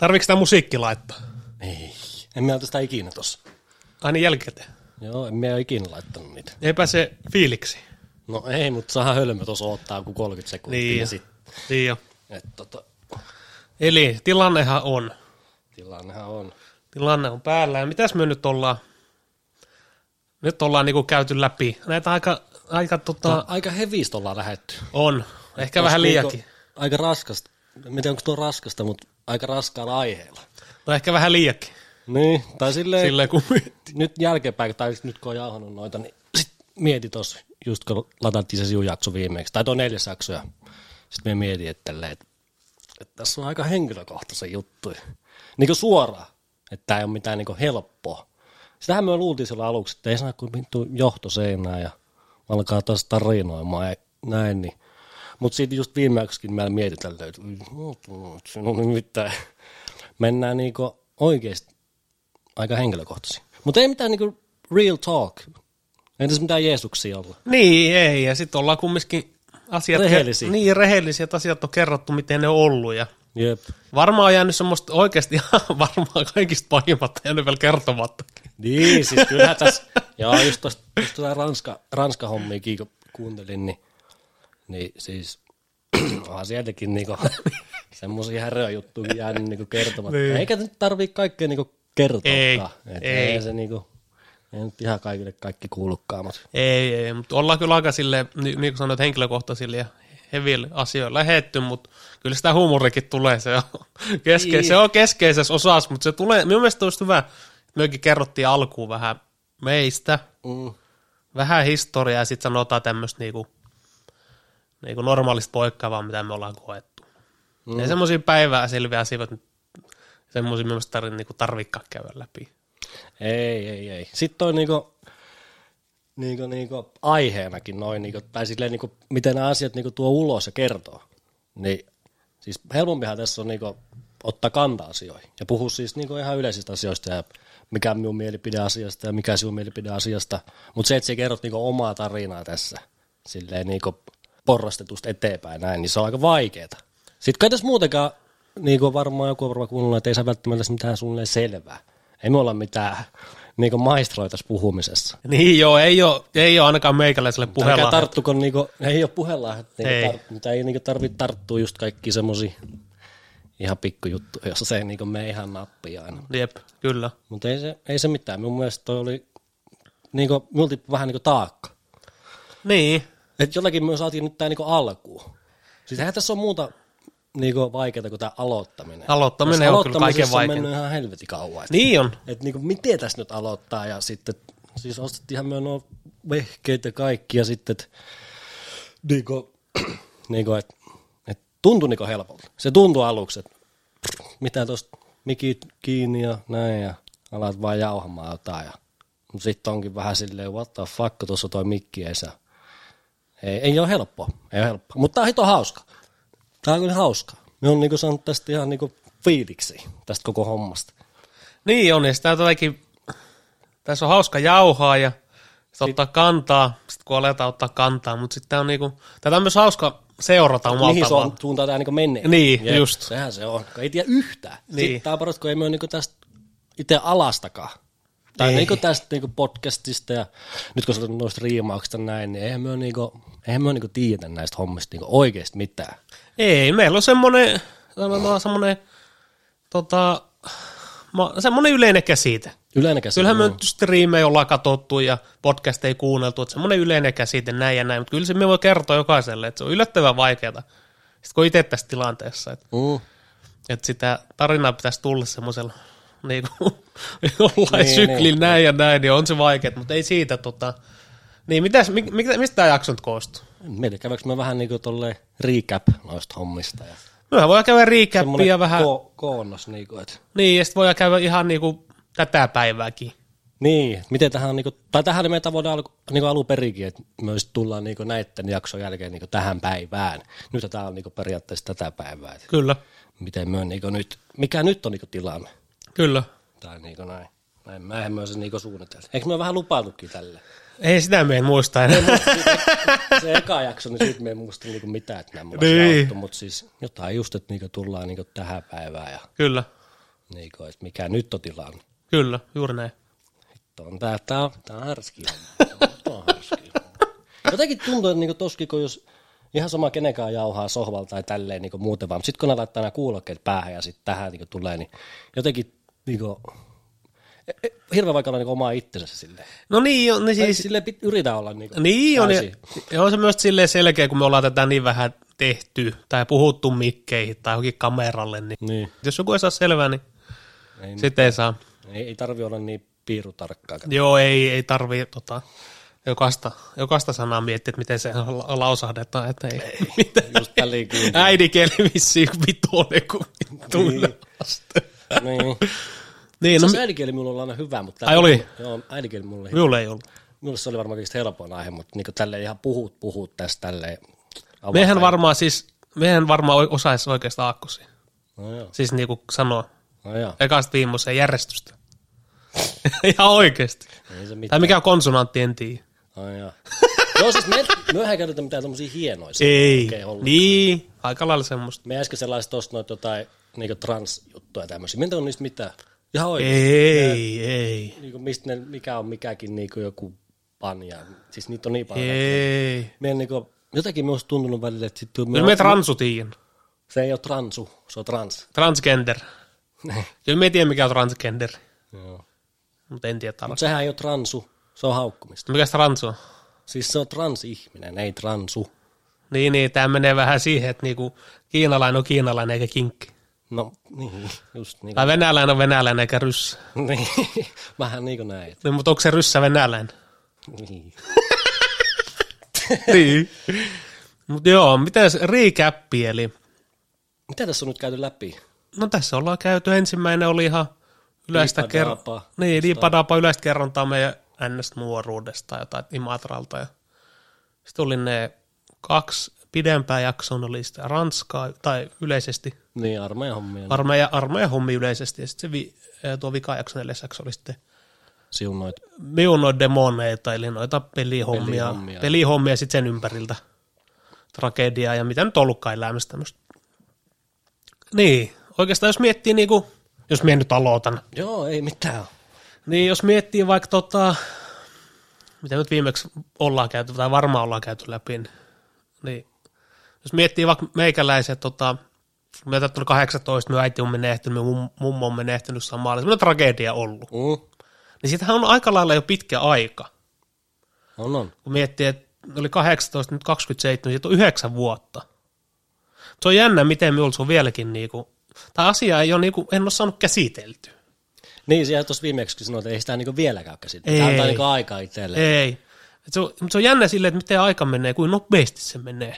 niin. Tarviiko sitä musiikki laittaa? Ei. En mä sitä ikinä tossa. Aina jälkikäteen. Joo, en mä ole ikinä laittanut niitä. Ei pääse fiiliksi. No ei, mutta saadaan hölmö tuossa odottaa joku 30 sekuntia. Niin. Ja sit, Niin jo. et, tota, Eli tilannehan on. tilannehan on. Tilanne on päällä. Ja mitäs me nyt ollaan? Nyt ollaan niinku käyty läpi. Näitä aika, aika tota, Aika hevistä ollaan lähetty. on. Ehkä Tossa vähän niinku liiakin. Aika raskasta. En tiedä, onko tuo raskasta, mutta aika raskaalla aiheella. No ehkä vähän liiakin. Niin, tai silleen, Silleen kun nyt jälkeenpäin, tai nyt kun on jauhanut noita, niin sit mieti tuossa, just kun latattiin se sinun jakso viimeksi, tai tuo neljäs jakso, ja sitten me mietin, että, tälleen, että, että tässä on aika henkilökohtaisia juttuja. Niin kuin suoraan, että tämä ei ole mitään niin helppoa. Sitähän me luultiin silloin aluksi, että ei saa kuin johto seinään ja alkaa taas tarinoimaan ja näin, niin mutta sitten just viimeksikin meillä mietitään, että sinun nimittäin mennään niinku oikeasti aika henkilökohtaisia. Mutta ei mitään niinku real talk. Ei tässä mitään Jeesuksia olla. Niin, ei. Ja sitten ollaan kumminkin asiat... Rehellisiä. Niin, rehellisiä, että asiat on kerrottu, miten ne on ollut. Ja Jep. varmaan on jäänyt semmoista oikeasti varmaan kaikista pahimmat jäänyt vielä kertomattakin. Niin, siis kyllä tässä, joo, just tuosta Ranska, Ranska-hommiakin kun kuuntelin, niin, niin siis onhan sieltäkin niinku semmoisia häröjä juttuja jäänyt niinku kertomatta. Niin. Eikä nyt tarvii kaikkea niinku kertoa. Ei, Et ei. ei. se niinku, ei nyt ihan kaikille kaikki kuulukaan, mutta Ei, ei, mutta ollaan kyllä aika silleen, niin, niin kuin sanoit, henkilökohtaisille ja heville asioille lähetty, mutta kyllä sitä huumorikin tulee, se on, keske, Niin. se on keskeisessä osassa, mutta se tulee, minun mielestä olisi hyvä, mekin kerrottiin alkuun vähän meistä, mm, vähän historiaa ja sitten sanotaan tämmöistä niinku, niinku normaalista poikkeavaa, mitä me ollaan koettu. Mm. Ja semmoisia päivää selviä asioita, semmoisia mielestäni tarvitse niinku tarvikaan käydä läpi. ei, ei, ei. Sitten toi niinku, niinku, niinku aiheenakin noin, niinku, tai silleen niinku, miten nämä asiat niinku tuo ulos ja kertoo. Niin siis helpompihan tässä on niinku ottaa kantaa asioihin ja puhua siis niinku ihan yleisistä asioista ja mikä on minun mielipide asiasta ja mikä sinun mielipide asiasta. Mutta se, että sä kerrot niinku omaa tarinaa tässä silleen niinku porrastetusta eteenpäin näin, niin se on aika vaikeeta. Sitten kai tässä muutenkaan, niin kuin varmaan joku on varmaan kuunnellut, että ei saa välttämättä mitään suunnilleen selvää. Ei me olla mitään niin kuin maistroita tässä puhumisessa. Niin joo, ei ole, ei ole ainakaan meikäläiselle Älkää puheella. tarttuko, niinku, ei ole puhellaan, Ei. niinku tar, mitä ei niinku tarvitse tarttua just kaikki semmosia ihan pikkujuttuja, jossa se ei niinku mene ihan nappia aina. Jep, kyllä. Mutta ei se, ei se mitään. Mun mielestä toi oli niinku, multi vähän niinku taakka. Niin, Että jotenkin me saatiin nyt tää niinku alkuun. Siis eihän tässä on muuta niinku vaikeaa kuin tää aloittaminen. Aloittaminen on kyllä kaiken vaikeinta. mennyt ihan helvetin kauan. Et, niin on. et niinku, miten tässä nyt aloittaa ja sitten, siis ostettiinhan me nuo vehkeet ja kaikki ja sitten, et, niinku, niinku, et, et tuntui niinku helpolta. Se tuntui aluksi, että mitä tuosta mikit kiinni ja näin ja alat vaan jauhamaan jotain. Ja, mutta sitten onkin vähän silleen, what the fuck, tuossa toi mikki ei saa. Ei, ei ole helppoa, ei ole helppoa. Mutta tää on hito hauska. Tää on kyllä hauska. Me on niinku saanut tästä ihan niinku fiiliksi tästä koko hommasta. Niin on, ja sitä jotenkin, tässä on hauska jauhaa ja sit ottaa kantaa, sitten kun aletaan ottaa kantaa, mutta sitten on niinku, tätä on myös hauska seurata omalta Mihin se tavalla. on suuntaan tää niinku menee. Niin, just. Sehän se on. Ei tiedä yhtään. Niin. Niin. Sitten tää on paras, kun ei me ole niinku tästä itse alastakaan. Tai Ei. niinku tästä niinku podcastista ja nyt kun sä olet noista riimauksista näin, niin eihän me ole niinku, eihän me ole niinku tiedä näistä hommista niinku oikeasti mitään. Ei, meillä on semmoinen, sanotaan semmoinen, tota, ma- semmoinen yleinen käsite. Yleinen käsite. Kyllähän me on- nyt striimejä ollaan katsottu ja podcasteja kuunneltu, että semmoinen yleinen käsite näin ja näin, mutta kyllä se me voi kertoa jokaiselle, että se on yllättävän vaikeaa. Sitten kun itse tässä tilanteessa, että, Mm. että sitä tarinaa pitäisi tulla semmoisella niin kuin, jollain Niin, syklillä niin. näin ja näin, niin on se vaikeaa, mutta ei siitä tota, niin mitäs, mi, mi, mistä tämä jakso nyt koostuu? Mietin, käydäänkö me vähän niinku tolleen recap noista hommista. Ja Mehän voidaan käydä semmonen vähän, ko- koonnos, niinku, että niin, ja sitten voidaan käydä ihan niinku tätä päivääkin. Niin, miten tähän on, niinku, tai tähän meitä voidaan alku, niinku alun perikin, että just tullaan niinku näiden jakson jälkeen niinku tähän päivään. Nyt tämä on niinku periaatteessa tätä päivää. Kyllä, miten me on niinku nyt, mikä nyt on niinku tilanne. Kyllä. Tai niinku näin. En mä en myös niinku suunniteltu. Eikö me ole vähän lupailtukin tälle? Ei sitä me en muista enää. Se eka jakso, niin siitä me ei muista niinku mitään, että nämä Niin. niin. mutta siis jotain just, että niinku tullaan niinku tähän päivään ja kyllä, niinku, että mikä nyt on tilanne. kyllä, juuri näin. Tuo on tää, tää on, tää on härski. Tuo on härski. Jotenkin tuntuu, että niinku toski, kun jos ihan sama kenenkään jauhaa sohvalta tai tälleen niinku muuten vaan, sitten kun ne laittaa nämä kuulokkeet päähän ja sitten tähän niinku tulee, niin jotenkin niinku, e- e- hirveän vaikka olla niinku omaa itsensä silleen. No niin, on, niin Siis, silleen pit, yritä olla niinku niin on, ja, on se myös silleen selkeä, kun me ollaan tätä niin vähän tehty tai puhuttu mikkeihin tai johonkin kameralle, niin Niin. jos joku ei saa selvää, niin Ei, sitten ei saa. ei, ei tarvi olla niin piirutarkkaa. Joo, ei, ei tarvii tota, jokaista, jokaista sanaa miettiä, että miten se la- lausahdetaan, että ei, ei. Just. Äidinkieli vissiin vitonen kuin vittuilla. niin. Niin, No, no, se äidinkieli minulla on aina hyvä, mutta... Ai oli? Joo, äidinkieli mulle. minulla ei ollut. Minulle se oli varmaan kaikista helpoin aihe, mutta niin tälleen ihan puhut, puhut tästä tälleen. Mehän varmaan siis, mehän varmaan osaisi oikeastaan aakkosia. No joo, Siis niinku sanoa no joo. ekasta viimeiseen järjestystä. Ihan oikeasti. Ei se mitään. Tai mikä on konsonantti, en tiedä. No joo. Joo, siis me, me eihän käytetä mitään tommosia hienoja. Ei. Niin, aika lailla semmoista. Me äsken sellaiset tosta noita jotain niinku trans-juttuja tämmöisiä. Minä on niistä mitään. Ihan oikein. Ei, ei, Niinku mistä ne, mikä on mikäkin niinku joku panja. Siis niitä on niin paljon. ei. Meidän niinku, jotenkin minusta tuntunut välillä, että sit, Kyllä me transu tiedän. se ei ole transu, se on trans. Transgender. Kyllä me tiedän, mikä on transgender. Joo. Mutta en tiedä Mutta sehän ei ole transu, se on haukkumista. Mikä se transu on? Siis se on transihminen, ei transu. Niin, niin, tämä menee vähän siihen, että niinku kiinalainen on kiinalainen eikä kinkki. No niin, just niin. Tai venäläinen on venäläinen eikä ryssä. niin. Vähän niin kuin näin. Niin, mutta onko se ryssä venäläinen? Niin. niin. Mutta joo, miten recappi, eli Mitä tässä on nyt käyty läpi? no tässä ollaan käyty, ensimmäinen oli ihan yleistä kerrontaa. Niin, Diipadapa yleistä kerrontaa meidän NS-nuoruudesta jotain Imatralta. Ja sitten oli ne kaksi pidempää jaksoa, oli sitä Ranskaa, tai yleisesti Niin, armeijan hommia. Ar- armeija, armeija hommi yleisesti, ja sitten se vi, tuo vika jakso neljäs jakso oli sitten Siunoit. minun demoneita, eli noita pelihommia, Pelihommia. pelihommia, sitten sen ympäriltä, tragediaa ja mitä nyt ollutkaan elämästä tämmöistä. Niin, oikeastaan jos miettii niinku, jos minä nyt aloitan, Joo, ei mitään. Niin jos miettii vaikka tota, mitä nyt viimeksi ollaan käyty, tai varmaan ollaan käyty läpi, niin- niin jos miettii vaikka meikäläiset, tota, me on 18, minun äiti on menehtynyt, minun mummo on menehtynyt samalla, semmoinen tragedia ollut. Mm. Niin siitähän on aika lailla jo pitkä aika. On, on. Kun miettii, että oli 18, nyt 27, siitä on yhdeksän vuotta. Se on jännä, miten minulla se on vieläkin, niinku, tai asia ei ole, niinku, en ole saanut käsitelty. Niin, siellä tuossa viimeksi kun sanoit, että ei sitä niinku vieläkään käsitelty. Ei. Tämä antaa niinku aikaa itselleen. Ei. Et se, on, mutta se on jännä silleen, että miten aika menee, kuin nopeasti se menee.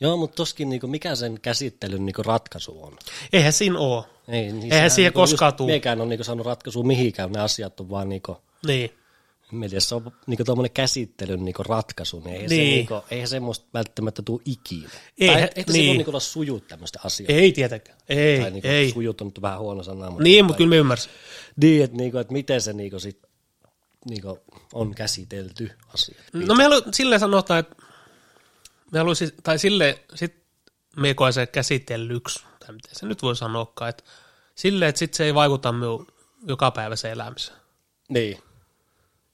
Joo, mutta toskin niinku, mikä sen käsittelyn niinku ratkaisu on? Eihän siinä ole. Ei, niin Eihän siihen koskaan just tuu. Miekään on niinku saanut ratkaisua mihinkään, ne asiat on vaan niinku, Niin. Se on niinku tuommoinen käsittelyn niinku ratkaisu, niin eihän, Niin. Se, niinku, eihän semmoista välttämättä tule ikinä. Eihän- tai että se niin. voi niinku olla sujut tämmöistä asiaa. Ei tietenkään. Ei, tai niinku, ei. sujut on nyt vähän huono sana. Mutta Niin, mutta kyllä mä ymmärsin. Niin, että, niinku, että miten se niinku sit, niinku, on käsitelty asia. No me halu, silleen sanotaan, että me haluaisin, tai silleen, sit me koen se käsitellyksi, tai miten se nyt voi sanoakaan, että silleen, että sit se ei vaikuta minun jokapäiväiseen elämiseen. Niin.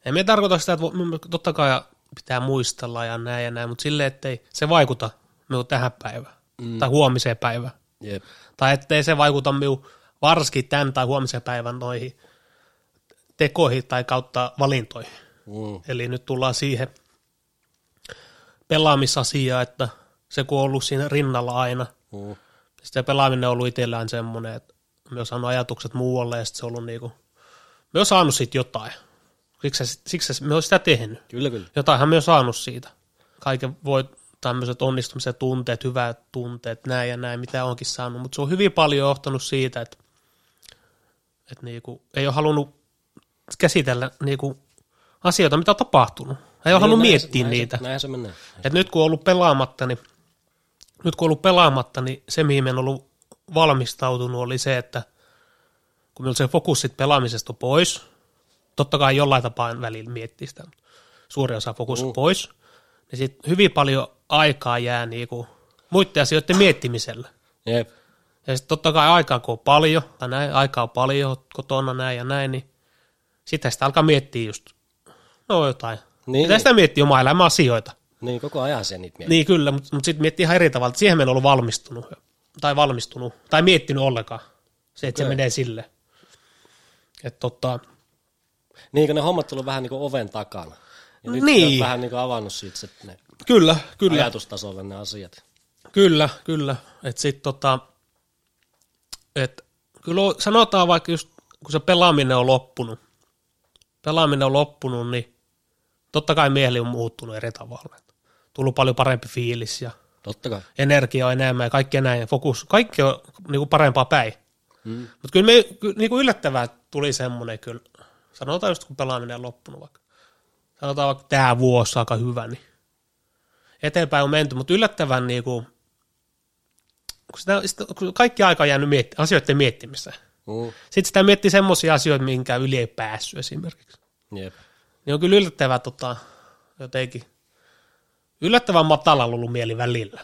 Ei me tarkoita sitä, että totta kai pitää muistella ja näin ja näin, mutta silleen, ettei se vaikuta minun tähän päivään mm. tai huomiseen päivään. Jep. Tai ettei se vaikuta minun varsinkin tämän tai huomisen päivän noihin tekoihin tai kautta valintoihin. Mm. Eli nyt tullaan siihen pelaamisasiaan, että se kun on ollut siinä rinnalla aina, Mm. sitten pelaaminen on ollut itsellään semmoinen, että me on saanut ajatukset muualle ja sitten se on ollut niinku, me on saanut siitä jotain. Siksi, siksi me on sitä tehnyt. Kyllä, kyllä. Jotainhan me on saanut siitä. Kaiken voi tämmöiset onnistumisen tunteet, hyvät tunteet, näin ja näin, mitä onkin saanut. Mutta se on hyvin paljon johtanut siitä, että, että niinku, ei ole halunnut käsitellä niinku asioita, mitä on tapahtunut. Ei ole halunnut Niin, näin miettiä se, niitä. Näin se, näin menee. Et nyt kun on ollut pelaamatta, niin nyt kun on ollut pelaamatta, niin se mihin me on ollut valmistautunut oli se, että kun meillä se fokus sit pelaamisesta pois, totta kai jollain tapaa välillä miettii sitä, suuri osa fokus mm. pois, niin sitten hyvin paljon aikaa jää niinku muiden asioiden miettimiselle. Jep. Ja sitten totta kai aikaa kun on paljon, tai näin, aikaa on paljon kotona näin ja näin, niin sitten sitä alkaa miettiä just, no jotain. Niin, Niin, Sitä niin. sitä miettii oma elämän asioita. Niin, koko ajan se niitä miettii. Niin kyllä, mutta, mutta sitten miettii ihan eri tavalla, että siihen me en ollut valmistunut, tai valmistunut, tai miettinyt ollenkaan. Se, että Okei. se menee sille. Että tota, Niin, kun ne hommat tullut vähän niin kuin oven takana. Ja nyt Niin. vähän niin kuin avannut siitä se, ne kyllä, kyllä, ajatustasolle ne asiat. kyllä, kyllä. Että sitten tota, että kyllä sanotaan vaikka just, kun se pelaaminen on loppunut, pelaaminen on loppunut, niin totta kai mieli on muuttunut eri tavalla. Tullut paljon parempi fiilis ja Totta kai. energia on enemmän ja kaikki näin, fokus, kaikki on niin kuin parempaa päin. Mm. Mutta kyllä me niin kuin yllättävää tuli semmoinen kyllä, sanotaan just kun pelaaminen on loppunut vaikka, sanotaan vaikka tämä vuosi aika hyvä, niin eteenpäin on menty, mutta yllättävän niin kuin, kun, sitä, sitä, kun kaikki aika on jäänyt mietti, asioiden miettimiseen. Mm. Sitten sitä miettii semmoisia asioita, minkä yli ei päässyt esimerkiksi. Jep. Niin on kyllä yllättävää tota, jotenkin, yllättävän matalalla ollut mieli välillä.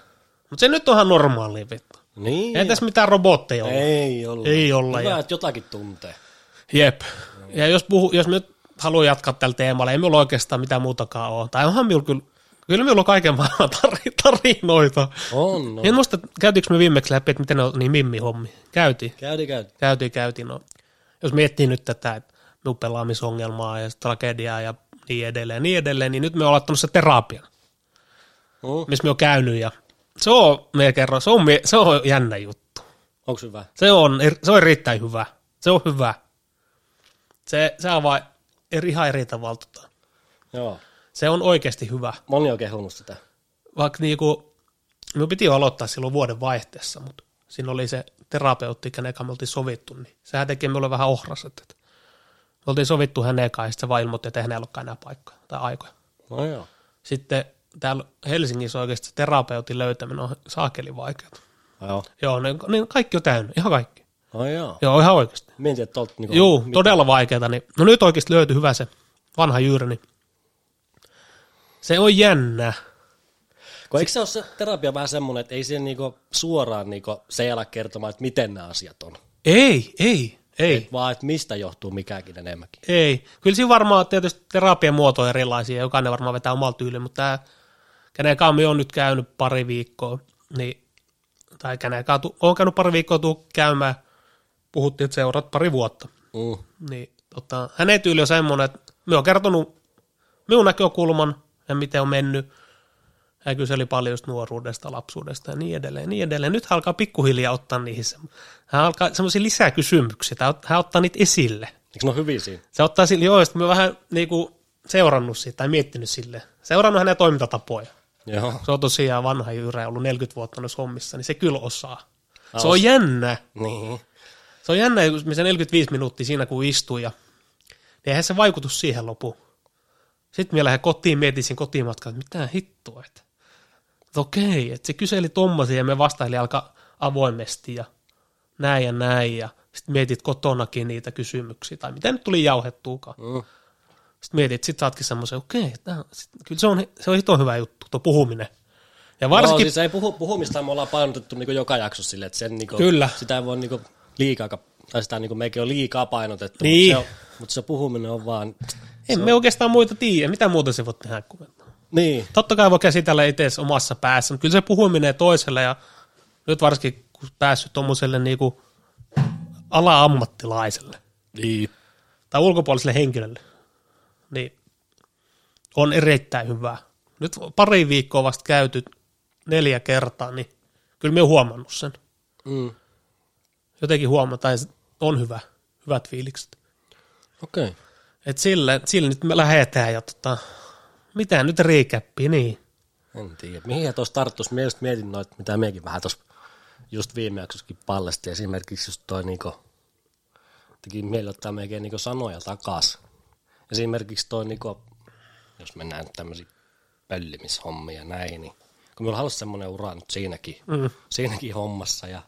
Mutta se nyt onhan normaali vittu. Niin. Ei tässä mitään robotteja ole. Ei olla. Ei olla, Hyvä, ja- että jotakin tuntee. Jep. Ja jos, puhu, jos me haluan jatkaa tällä teemalla, ei minulla oikeastaan mitään muutakaan ole. Tai onhan minulla kyllä, kyllä minulla on kaiken maailman tari- tarinoita. On, no. En muista, käytiinkö me viimeksi läpi, että miten ne on niin mimmi hommi. Käytiin, Käydi, käydi. käytiin, käytiin. No. Jos miettii nyt tätä, että minun pelaamisongelmaa ja tragediaa ja niin edelleen, niin edelleen, niin nyt me ollaan ottanut se terapia, Mm. missä me on käynyt ja se on, me kerron, se on, se on jännä juttu. Onko hyvä? Se on, se on erittäin hyvä. Se on hyvä. Se, se on vaan eri, ihan eri tavalla. Tota. Joo. Se on oikeasti hyvä. Moni on kehunut sitä. Vaikka niinku, minun piti jo aloittaa silloin vuoden vaihteessa, mutta siinä oli se terapeutti, kenen kanssa me oltiin sovittu, niin sehän teki minulle vähän ohraset. Että me oltiin sovittu hänen kanssa, ja sitten se vaan ilmoitti, että eihän hänellä olekaan enää paikkaa tai aikoja. No joo. Sitten täällä Helsingissä oikeasti terapeutin löytäminen on saakeli vaikeaa. Joo. Joo, ne, ne kaikki on täynnä, ihan kaikki. No joo. Joo, ihan oikeasti. Mietin, että tuolta niinku... Joo, mit- todella vaikeaa. Niin, no nyt oikeasti löytyi hyvä se vanha jyyrä, niin se on jännä. Kun eikö se ole se terapia vähän semmoinen, että ei siihen niinku suoraan niinku se ala kertomaan, että miten nämä asiat on. Ei, ei, ei, Et vaan, että mistä johtuu mikäkin enemmänkin. ei. Kyllä siinä varmaan tietysti terapian muoto on erilaisia, jokainen varmaan vetää omalla tyyliin, mutta tämä, kenen kanssa olen nyt käynyt pari viikkoa, niin, tai kenen kanssa olen käynyt pari viikkoa tuu käymään, puhuttiin, että seuraat pari vuotta. Mm. Niin, tota, hänen tyyli on semmoinen, että me on kertonut minun näkökulman ja miten on mennyt. Hän kyseli paljon just nuoruudesta, lapsuudesta ja niin edelleen, niin edelleen. Nyt hän alkaa pikkuhiljaa ottaa niihin, se- hän alkaa semmoisia lisäkysymyksiä, hän ottaa niitä esille. Eikö ne ole hyviä siinä? Se ottaa sille, joo, sitten mä vähän niinku seurannut sitä tai miettinyt sille. Seurannut hänen toimintatapoja. Joo. Se on tosiaan vanha jyrä, ollut 40 vuotta noissa hommissa, niin se kyllä osaa. Se on jännä. Niin. Se on jännä, kun me se 45 minuuttia siinä kun istuu ja niin eihän se vaikutus siihen lopu. Sitten minä lähden kotiin, mietin siinä kotimatkaan, että mitä hittoa, että, että okei, että se kyseli tommosia ja me vastaili alkaa avoimesti ja näin ja näin ja sitten mietit kotonakin niitä kysymyksiä tai mitä nyt tuli jauhettuukaan. Mm. Sitten mietit, että sit saatkin semmoisen, okei, sit, kyllä se on, se on hito hyvä juttu, tuo puhuminen. Ja Varsinkin... No, siis ei puhu, puhumista me ollaan painotettu niinku joka jaksossa silleen, että sen niinku, Kyllä. sitä ei voi niinku liikaa, tai sitä niinku meikin on liikaa painotettu, Niin. mutta, se, on, mutta se puhuminen on vaan, en me oikeastaan muita tiedä, mitä muuta se voi tehdä kuin niin, Totta kai voi käsitellä itse omassa päässä, mutta kyllä se puhuminen toiselle ja nyt varsinkin kun päässyt tuommoiselle niinku ala-ammattilaiselle niin. tai ulkopuoliselle henkilölle, niin on erittäin hyvä. Nyt pari viikkoa vasta käyty neljä kertaa, niin kyllä me huomannut sen. Mm. Jotenkin huomataan, että on hyvä, hyvät fiilikset. Okei. Okay. Et sille, sille nyt me lähdetään ja tota, mitä nyt riikäppi, niin. En tiedä. Mihin tuossa tarttuisi? Mielestäni mietin noita, mitä mekin vähän tuossa just viime jaksossakin pallasti. Esimerkiksi just toi niinku, teki meillä ottaa melkein niinku sanoja takas. Esimerkiksi toi niinku, jos mennään tämmöisiä pöllimishommia ja näihin, niin kun on ollut semmoinen ura nyt siinäkin, Mm. siinäkin hommassa. Ja,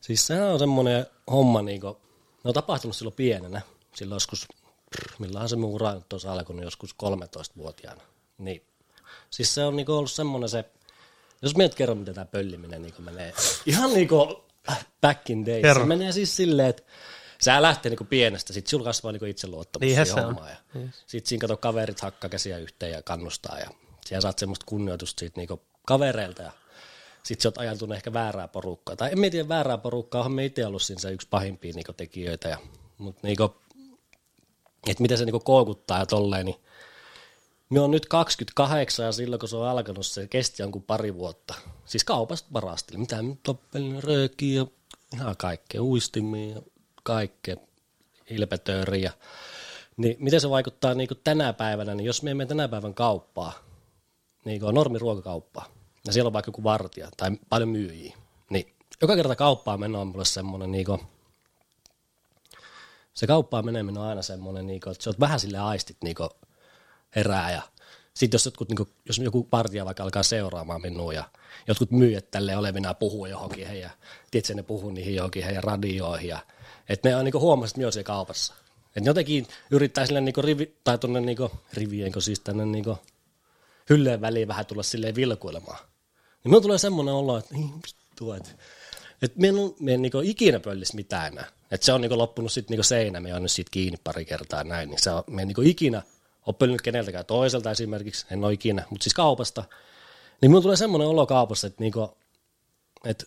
siis sehän on semmoinen homma, niinku, ne on tapahtunut silloin pienenä, silloin joskus milloinhan se mun ura nyt olisi alkanut joskus 13-vuotiaana. Niin. Siis se on niinku ollut semmoinen se, jos mietit kerro, miten tämä pölliminen niinku menee, ihan niinku back in days. Kerro. Se menee siis silleen, että sä lähtee niinku pienestä, sit sulla kasvaa niinku itseluottamus Niinhän siihen on. hommaan. Ja sit siinä kato kaverit hakkaa käsiä yhteen ja kannustaa ja siellä saat semmoista kunnioitusta siitä niinku kavereilta ja sit sä oot ajantunut ehkä väärää porukkaa. Tai en tiedä väärää porukkaa, onhan me itse ollut siinä se yksi pahimpia niinku tekijöitä. Ja, mutta niinku, että miten se niinku koukuttaa ja tolleen, niin me on nyt 28 ja silloin kun se on alkanut, se kesti jonkun pari vuotta. Siis kaupasta varasteli. Mitä nyt loppelin röökiä ja ihan kaikkea, uistimia ja kaikkea, hilpetööriä. Niin miten se vaikuttaa niin tänä päivänä, niin jos me emme tänä päivän kauppaa, niin kuin normiruokakauppaa, ja siellä on vaikka joku vartija tai paljon myyjiä, niin joka kerta kauppaa meno on mulle semmoinen, niin kuin, se kauppaan meneminen on aina semmoinen, niin kuin, että sä oot vähän sille aistit niin kuin, herää ja sitten jos, jotkut, niin kuin, jos joku partia vaikka alkaa seuraamaan minua ja jotkut myyjät tälle olevina puhuu johonkin heidän, tiedätkö, ne puhuu niihin johonkin heidän radioihin ja että ne on niin huomasit myös siellä kaupassa. Että jotenkin yrittää sille niin rivi, tai tuonne niin rivienko siis tänne niin hylleen väliin vähän tulla silleen vilkuilemaan. Niin minulla tulee semmoinen olo, että niin vittu, että että me en, me en niinku ikinä pöllis mitään enää. Että se on niinku loppunut sitten niinku seinä, me on nyt siitä kiinni pari kertaa näin, niin se on, me en niinku ikinä ole pöllinyt keneltäkään toiselta esimerkiksi, en ole ikinä, mutta siis kaupasta. Niin minulla tulee semmoinen olo kaupassa, että niinku, että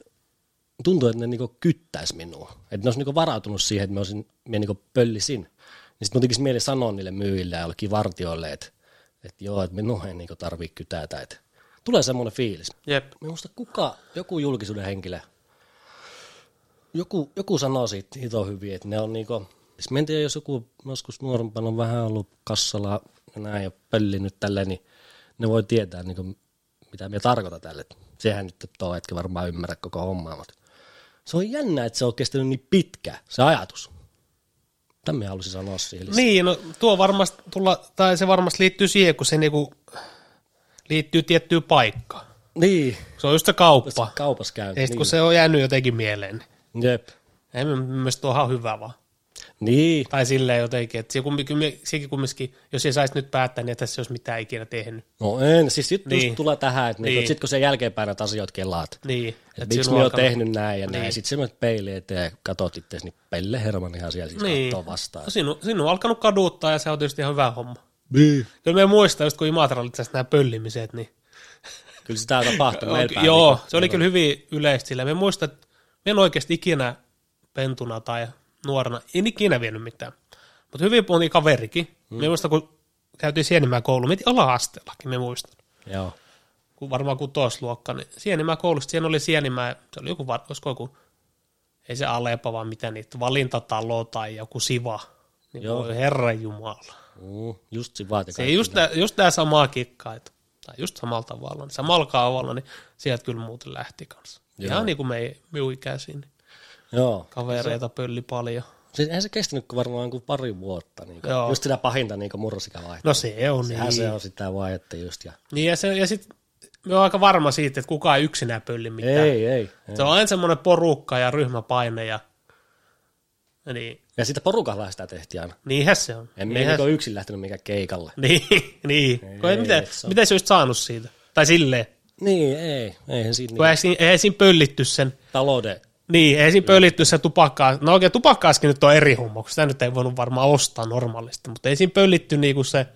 tuntuu, että ne niinku kyttäisi minua. Että ne olisi niinku varautunut siihen, että me, olisin, me niinku pöllisin. Niin sitten tekisi mieli sanoa niille myyjille ja jollekin vartioille, että, että joo, että minun ei niinku tarvitse kytätä. Että tulee semmoinen fiilis. Jep. Minusta kuka, joku julkisuuden henkilö, joku, joku sanoo siitä hito hyvin, että ne on niinku, siis mä en tiedä, jos joku joskus nuorempana on vähän ollut kassalla ja näin ja pöllinyt tälleen, niin ne voi tietää niinku, mitä me tarkoitan tälle. Sehän nyt tuo etkä varmaan ymmärrä koko hommaa, mutta se on jännä, että se on kestänyt niin pitkä, se ajatus. Tämä me halusin sanoa siihen. Niin, no tuo varmasti tulla, tai se varmasti liittyy siihen, kun se niinku liittyy tiettyyn paikkaan. Niin, Se on just se kauppa. kaupas käy. Ja sitten Niin. kun se on jäänyt jotenkin mieleen, Jep. ei mun mielestä tuo on hyvä vaan. Niin, Tai silleen jotenkin, että se kumminkin, sekin kumminkin, jos ei saisi nyt päättää, niin että tässä ei olisi mitään ikinä tehnyt. no en, siis sit Niin. just tulee tähän, että niin. Niin. sit kun se jälkeenpäin näitä asioita kelaat, Niin. että et miksi me oon tehnyt näin ja näin. Niin. Sitten sä menet peiliin eteen ja katot itseäsi, niin Pelle Herman ihan siellä siis Niin. kattoo vastaan. No, Sinun, sinun on alkanut kaduttaa ja se on tietysti ihan hyvä homma. Niin. Kyllä me muistaa, just kun Imatralla itse asiassa nämä pöllimiset, niin Kyllä sitä tapahtuu meillä päin. Joo, Niin, se oli kyllä hyvin yleistä sillä. Me muistan, että me en oikeasti ikinä pentuna tai nuorena, en ikinä vienyt mitään. Mutta hyvin moni kaverikin. Mm. Me muistan, kun käytiin Sienimäen koulu, mietin ala-asteellakin, me muistan. Joo. Kun varmaan kutosluokka, niin Sienimäen koulusta, siinä oli Sienimäen, se oli joku, olisiko joku, ei se Alepa, vaan mitä niitä, valintatalo tai joku Siva. Niin Joo. voi herran jumala. Mm, just vaati Se just, tää, just tämä samaa kikkaa, että, tai just samalla tavalla, niin samalla kaavalla, niin sieltä kyllä muuten lähti kanssa. Joo. Ihan niin kuin me minun ikäisiin, niin Joo. kavereita pölli paljon. Siis eihän se kestänyt kuin varmaan kuin pari vuotta. Niin Joo. just sitä pahinta niin murrosikä vaihtoa. No se on Sehän niin. se on sitä vaihetta just. Ja... Niin ja, se, ja sitten me on aika varma siitä, että kukaan ei yksinään pölli mitään. Ei, ei, ei. Se on aina semmoinen porukka ja ryhmäpaine ja niin, Ja sitä porukalla sitä tehtiin aina. niinhän se on. En me niinhän, niin yksin lähtenyt mikä keikalle. niin, niin. Ei, Ei, miten, se miten se olisi saanut siitä? Tai silleen, Niin, ei. Eihän siinä niin ei, siinä- ei siinä pöllitty sen talouden... Niin, ei siinä pöllitty se tupakkaa. No oikein tupakkaaskin nyt on eri homma, kun sitä nyt ei voinut varmaan ostaa normaalisti, mutta ei siinä pöllitty niinku se,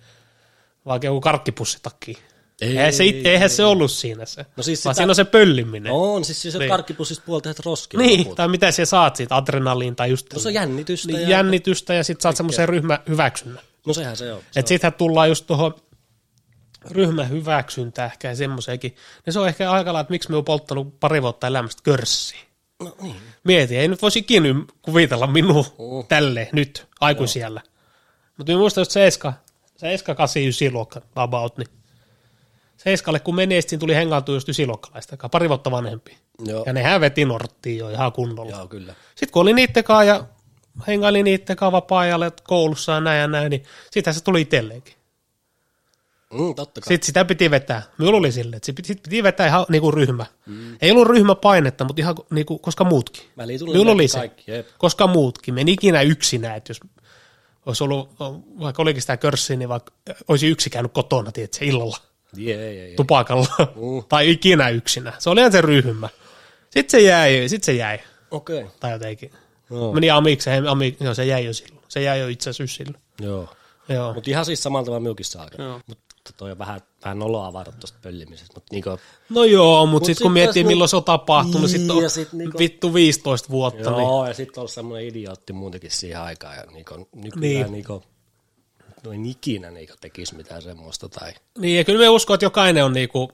vaikka joku karkkipussitakki. Ei, Eihän se, itse, eihän se ollut siinä se, No siis vaan sitä- siinä on se pölliminen. On, siis se Niin. karkkipussista puolta tehdä roskia. niin, lopulta. tai mitä sä saat siitä, adrenaliin tai just No se on jännitystä. niin, ja... jännitystä ja sitten saat semmoisen ryhmähyväksynnän. No sehän se on. Se Että sittenhän tullaan just tuohon ryhmähyväksyntä ehkä ja semmoisenkin. Ja se on ehkä aika lailla, että miksi me on polttanut pari vuotta elämästä körssiä. No niin. Mieti, ei nyt voisi ikinä kuvitella minua Mm. tälle nyt aikuisiellä. Mutta mä muistan just 7, 7 8, 9 luokka about, niin Seiskalle kun meni, sitten tuli hengaantua just ysiluokkalaista, pari vuotta vanhempi. Joo. Ja nehän veti norttiin jo ihan kunnolla. Joo, kyllä. Sitten kun oli niitten kanssa ja hengaili niitten kanssa vapaa-ajalle koulussa ja näin ja näin, niin sitähän se tuli itselleenkin. Mm, totta kai. Sitten sitä piti vetää. Minulla oli silleen, että sit piti, vetää ihan niinku ryhmä. Mm. Ei ollut ryhmäpainetta, mutta ihan niinku, koska muutkin. Minulla oli se. kaikki, jep. Koska muutkin. Me en ikinä yksinä, että jos olisi ollut, vaikka olikin sitä körssiä, niin vaikka olisi yksi käynyt kotona, tiedätkö, illalla Jee, jee, jee. tupakalla Mm. tai ikinä yksinä. Se oli ihan se ryhmä. Sitten se jäi, sitten se jäi, Okei. Okay. tai jotenkin. Joo. Meni amikseen, ami, joo, se jäi jo silloin. Se jäi jo itse asiassa yssille. Joo. Joo. Mutta ihan siis samalla tavalla minunkin saa. Mutta toi on vähän, vähän noloa avata tuosta pöllimisestä. Mutta niinku, No joo, mutta Mut sitten sit kun miettii, tässä milloin se on tapahtunut, Niin, sitten on sit niinku- vittu 15 vuotta. Niin. joo, ja sitten on semmoinen idiootti muutenkin siihen aikaan. Ja niinku, nykyään Niin. niin. niinku, no en ikinä niinku tekisi mitään semmoista. Tai, Niin, ja kyllä me uskon, että jokainen on niinku,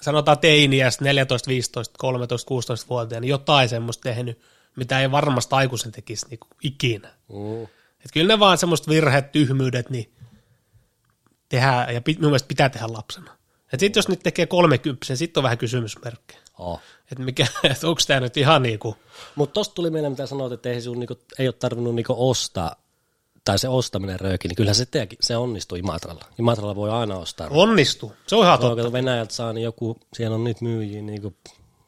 sanotaan teiniästä 14, 15, 13, 16 vuotta, niin jotain semmoista tehnyt, mitä ei varmasti aikuisen tekisi niinku ikinä. mm. Et kyllä ne vaan semmoiset virheet, tyhmyydet, niin tehdään, ja pit, minun mielestä pitää tehdä lapsena. Et sitten jos nyt tekee 30, sitten on vähän kysymysmerkkejä. oh. Että mikä, et onko tämä nyt ihan niinku, Mutta tosta tuli mieleen, mitä sanoit, että ei, sun, niinku, ei ole tarvinnut niinku ostaa, tai se ostaminen rööki, niin kyllähän se, teekin, se onnistuu Imatralla. Imatralla voi aina ostaa. onnistu. Se on ihan totta. kato Venäjältä saa, niin joku, siellä on niitä myyjiä, niin kuin,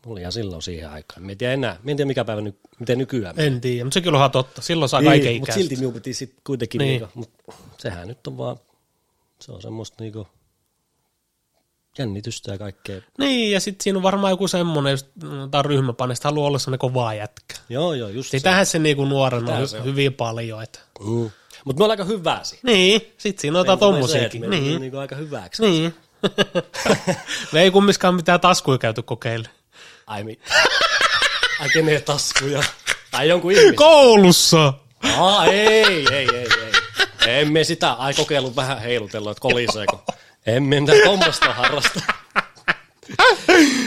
oli ihan silloin siihen aikaan. Mä en tiedä enää, mä en tiedä mikä päivä, ny, miten nykyään. En tiedä, mutta sekin on ihan totta. Silloin saa kaiken Niin, mutta ikäistä. silti minun piti sitten kuitenkin, Niin. niin. niinku, mutta sehän nyt on vaan, se on semmoista niinku, jännitystä ja kaikkea. Niin, ja sitten siinä on varmaan joku semmoinen, jos tai ryhmäpaneesta haluaa olla semmoinen kovaa jätkä. Joo, joo, just Sitähän se niinku nuorena on se hy- on. hyvin paljon. Että. se. Mm. Mutta me ollaan aika hyvää siinä. Niin, siinä on jotain Se, että tommosiakin. me Niin, niinku aika hyväksi. niin. me ei kumminkaan mitään taskuja käyty kokeille. Ai, mi- Ai kenen taskuja? Tai jonkun ihmisen? Koulussa! Aa, ei, ei, ei, ei. Emme sitä, ai kokeillut vähän heilutella, että koliseeko. Emme mitään tuommoista harrasta.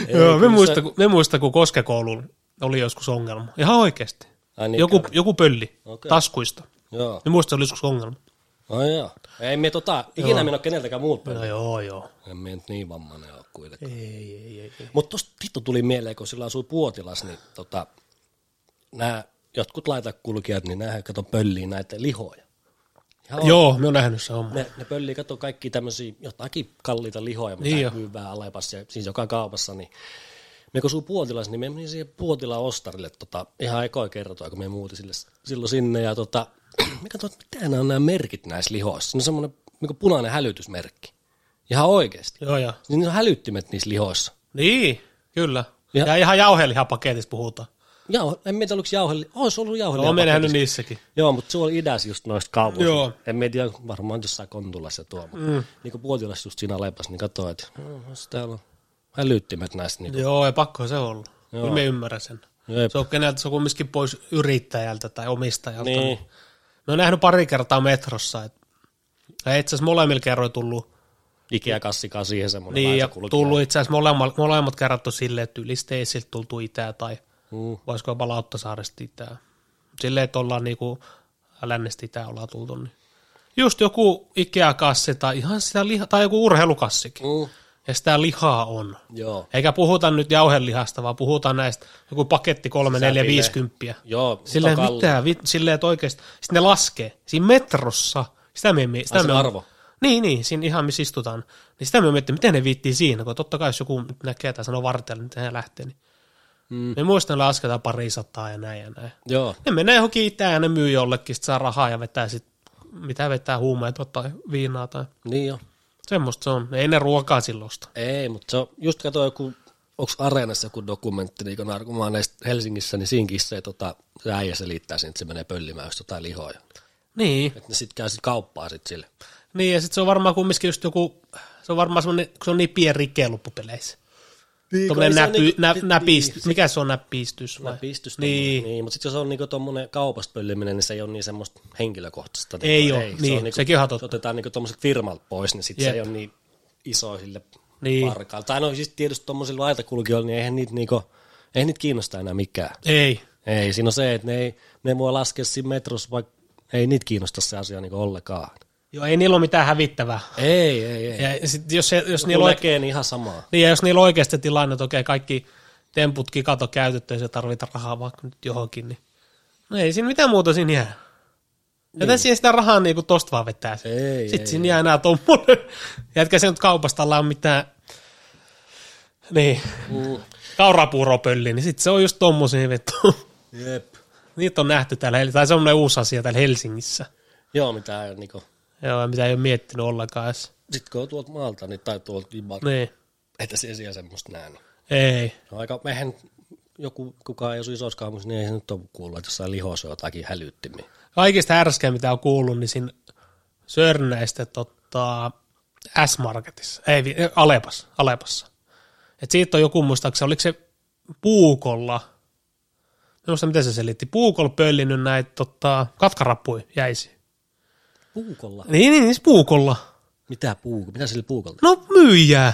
Joo, me muista, se- me muista, kun Koskekoululla oli joskus ongelma. Ihan oikeasti. Ai niin, Joku, joku pölli Okei. taskuista. Joo. Me muista, oli joskus ongelma. Ai joo. Ei me tota, ikinä minä ole keneltäkään muut No joo, joo. En me nyt niin vammainen ole kuitenkaan. Ei, ei, ei. ei. Mutta tosta vittu tuli mieleen, kun sillä asui Puotilas, niin tota, nämä jotkut laitakulkijat, niin nämähän kato pöllii näitä lihoja. Ihan Joo, me on nähnyt se homma. Ne, ne pöllii kato kaikki tämmöisiä jotakin kalliita lihoja, mitä Niin hyvää Alepassa ja siis joka kaupassa, niin me kun suu Puotilas, niin me menin siihen Puotilan ostarille tota, ihan ekoa kertoa, kun me muutin sille, silloin sinne ja tota, me katsoin, että mitä nämä on nämä merkit näissä lihoissa. Ne on semmoinen niin punainen hälytysmerkki. Ihan oikeasti. Joo, joo. Niin on hälyttimet niissä lihoissa. Niin, kyllä. Ja, Ja- ja ihan jauhelihapaketista puhutaan. Jauho, en tiedä, oliko jauheli, olisi ollut jauheli. Joo, me nähnyt niissäkin. Joo, mutta se oli idässä just noista kaupoista. Joo. En tiedä, varmaan jossain Kontulassa ja tuo, mutta mm. niin kuin Puotilassa just siinä lepas, niin katsoi, että no, täällä on hälyttimet näistä. Niin Joo, ei pakko se olla. Joo. Kyllä me ymmärrän sen. Jep. Se on keneltä se on kumminkin pois yrittäjältä tai omistajalta. Niin. Me on nähnyt pari kertaa metrossa. Et, ja itse asiassa molemmilla kerroin tullut, Ikea-kassikaan siihen semmoinen niin, ja tullut itse asiassa molemmat, molemmat kerrat on silleen, että yli Steisiltä tultu itää tai Mm. voisiko jopa Lauttasaaresta itää. Silleen, että ollaan niinku lännestä itää ollaan tultu. Niin. Just joku Ikea-kassi tai ihan sitä liha, tai joku urheilukassikin. Mm. Ja sitä lihaa on. Joo. Eikä puhuta nyt jauhelihasta, vaan puhutaan näistä joku paketti 3, 4, Säpille. 50. Joo, Silleen kalli. mitä, vi, silleen, että oikeasti, sitten ne laskee, siinä metrossa, sitä me, sitä Ai me on- arvo? Niin, niin, siinä ihan missä istutaan, niin sitä me miettii, miten ne viittii siinä, kun totta kai jos joku näkee tai sanoo vartijalla, miten he lähtee, niin Mm. me muistan, lasketaan pari sataa ja näin ja näin. Joo. Ne menee johonkin itään ja ne myy jollekin, sit saa rahaa ja vetää sit, mitä vetää huumeita tai viinaa tai Niin jo. semmoista se on. Ei ne ruokaa silloista. Ei, mutta se on, just kato joku, onko Areenassa joku dokumentti niin narkomaaneista Helsingissä, niin siinkin se, tota, se äijä selittää siinä, että se menee pöllimään just jotain lihoja. Niin, Että ne sitten käy sit kauppaa sit sille. Niin, ja sitten se on varmaan kumminkin just joku, se on varmaan semmoinen, kun se on niin pieni rike loppupeleissä. Niin, Tuommoinen ei se näpy, ole nä, niinku- näpist, niin, mikä se on näpistys vai? Näpistys Niin. niin. niin mutta sitten jos on niinku tuommoinen kaupasta pölliminen, niin se ei ole niin semmoista henkilökohtaista. Ei niinku, oo, niin, niinku, sekin on totta. Se otetaan niinku tuommoiset firmalta pois, niin sitten se ei ole niin iso sille Niin. varkaalla. Tai no siis tietysti tuommoisilla laitakulkijoilla, niin eihän niitä, niinku, eihän niitä kiinnosta enää mikään. Ei. Ei, siinä on se, että ne, ei, ne voi laskea siinä metrossa, vaikka ei niitä kiinnosta se asia niinku ollenkaan. Joo, ei niillä ole mitään hävittävää. Ei, ei, ei. Ja sit jos, se, jos, niillä on, näkee, niin ihan samaa. niin, ja jos niillä on oikeasti tilanne, että okei, kaikki temput, kikat on käytetty ja se tarvitaan rahaa vaikka nyt johonkin, niin no ei siinä mitään muuta siinä jää. Joten siihen sitä rahaa niin kuin tosta vaan vetää. Niin. Ei, Sitten ei, siinä jää enää tommonen. Jätkä se nyt kaupasta ollaan mitään, niin, Mm. kaurapuuropölli, niin sitten se on just tommosia vittu. Jep. Niitä on nähty täällä, tai semmoinen uusi asia täällä Helsingissä. Joo, mitä ei niinku, Joo, mitä ei ole miettinyt ollenkaan edes. sit kun on tuolta maalta, niin tai tuolta Ibalta, Niin. ei tässä esiä semmoista näe. Niin. Ei. No aika, eihän joku, kukaan ei osu isossa kaupungissa, niin ei se nyt ole kuullut, että jossain lihossa on jotakin hälyttimiä. Kaikista härskeä, mitä on kuullut, niin siinä Sörnäistä tota, S-Marketissa, ei, Alepas, Alepassa. Et siitä on joku muistaakseni, oliko se puukolla, Minusta miten se selitti, puukolla pöllinyt näitä tota, katkarappuja jäisi. Puukolla? Niin, niin, siis puukolla. Mitä puuko? Mitä sillä puukolta? No myyjää.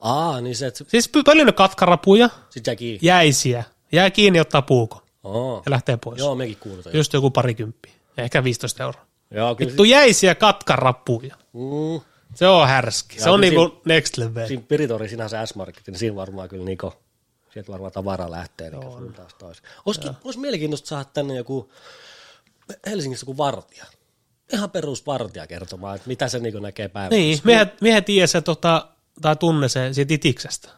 Aa, niin se, että Siis pöllinyt katkarapuja, sit jää kiinni. jäisiä, jää kiinni ottaa puuko Oo. ja lähtee pois. Joo, mekin kuulutaan. Just joku parikymppiä, ehkä 15 euroa. Joo, kyllä. Vittu jäisiä katkarappuja. Mm. Se on härski. Se Ja on kyllä niinku next level. Siinä Piritori sinänsä S-Market, niin siinä varmaan kyllä niinku, sieltä varmaan tavara lähtee niin taas tois. Olisi mielenkiintoista saada tänne joku, Helsingissä joku vartija. Ihan perusvartija kertomaan, että mitä se niinku näkee päivässä. Niin, mehän, mehän tiedä se, tota, tai tunne se siitä itiksestä.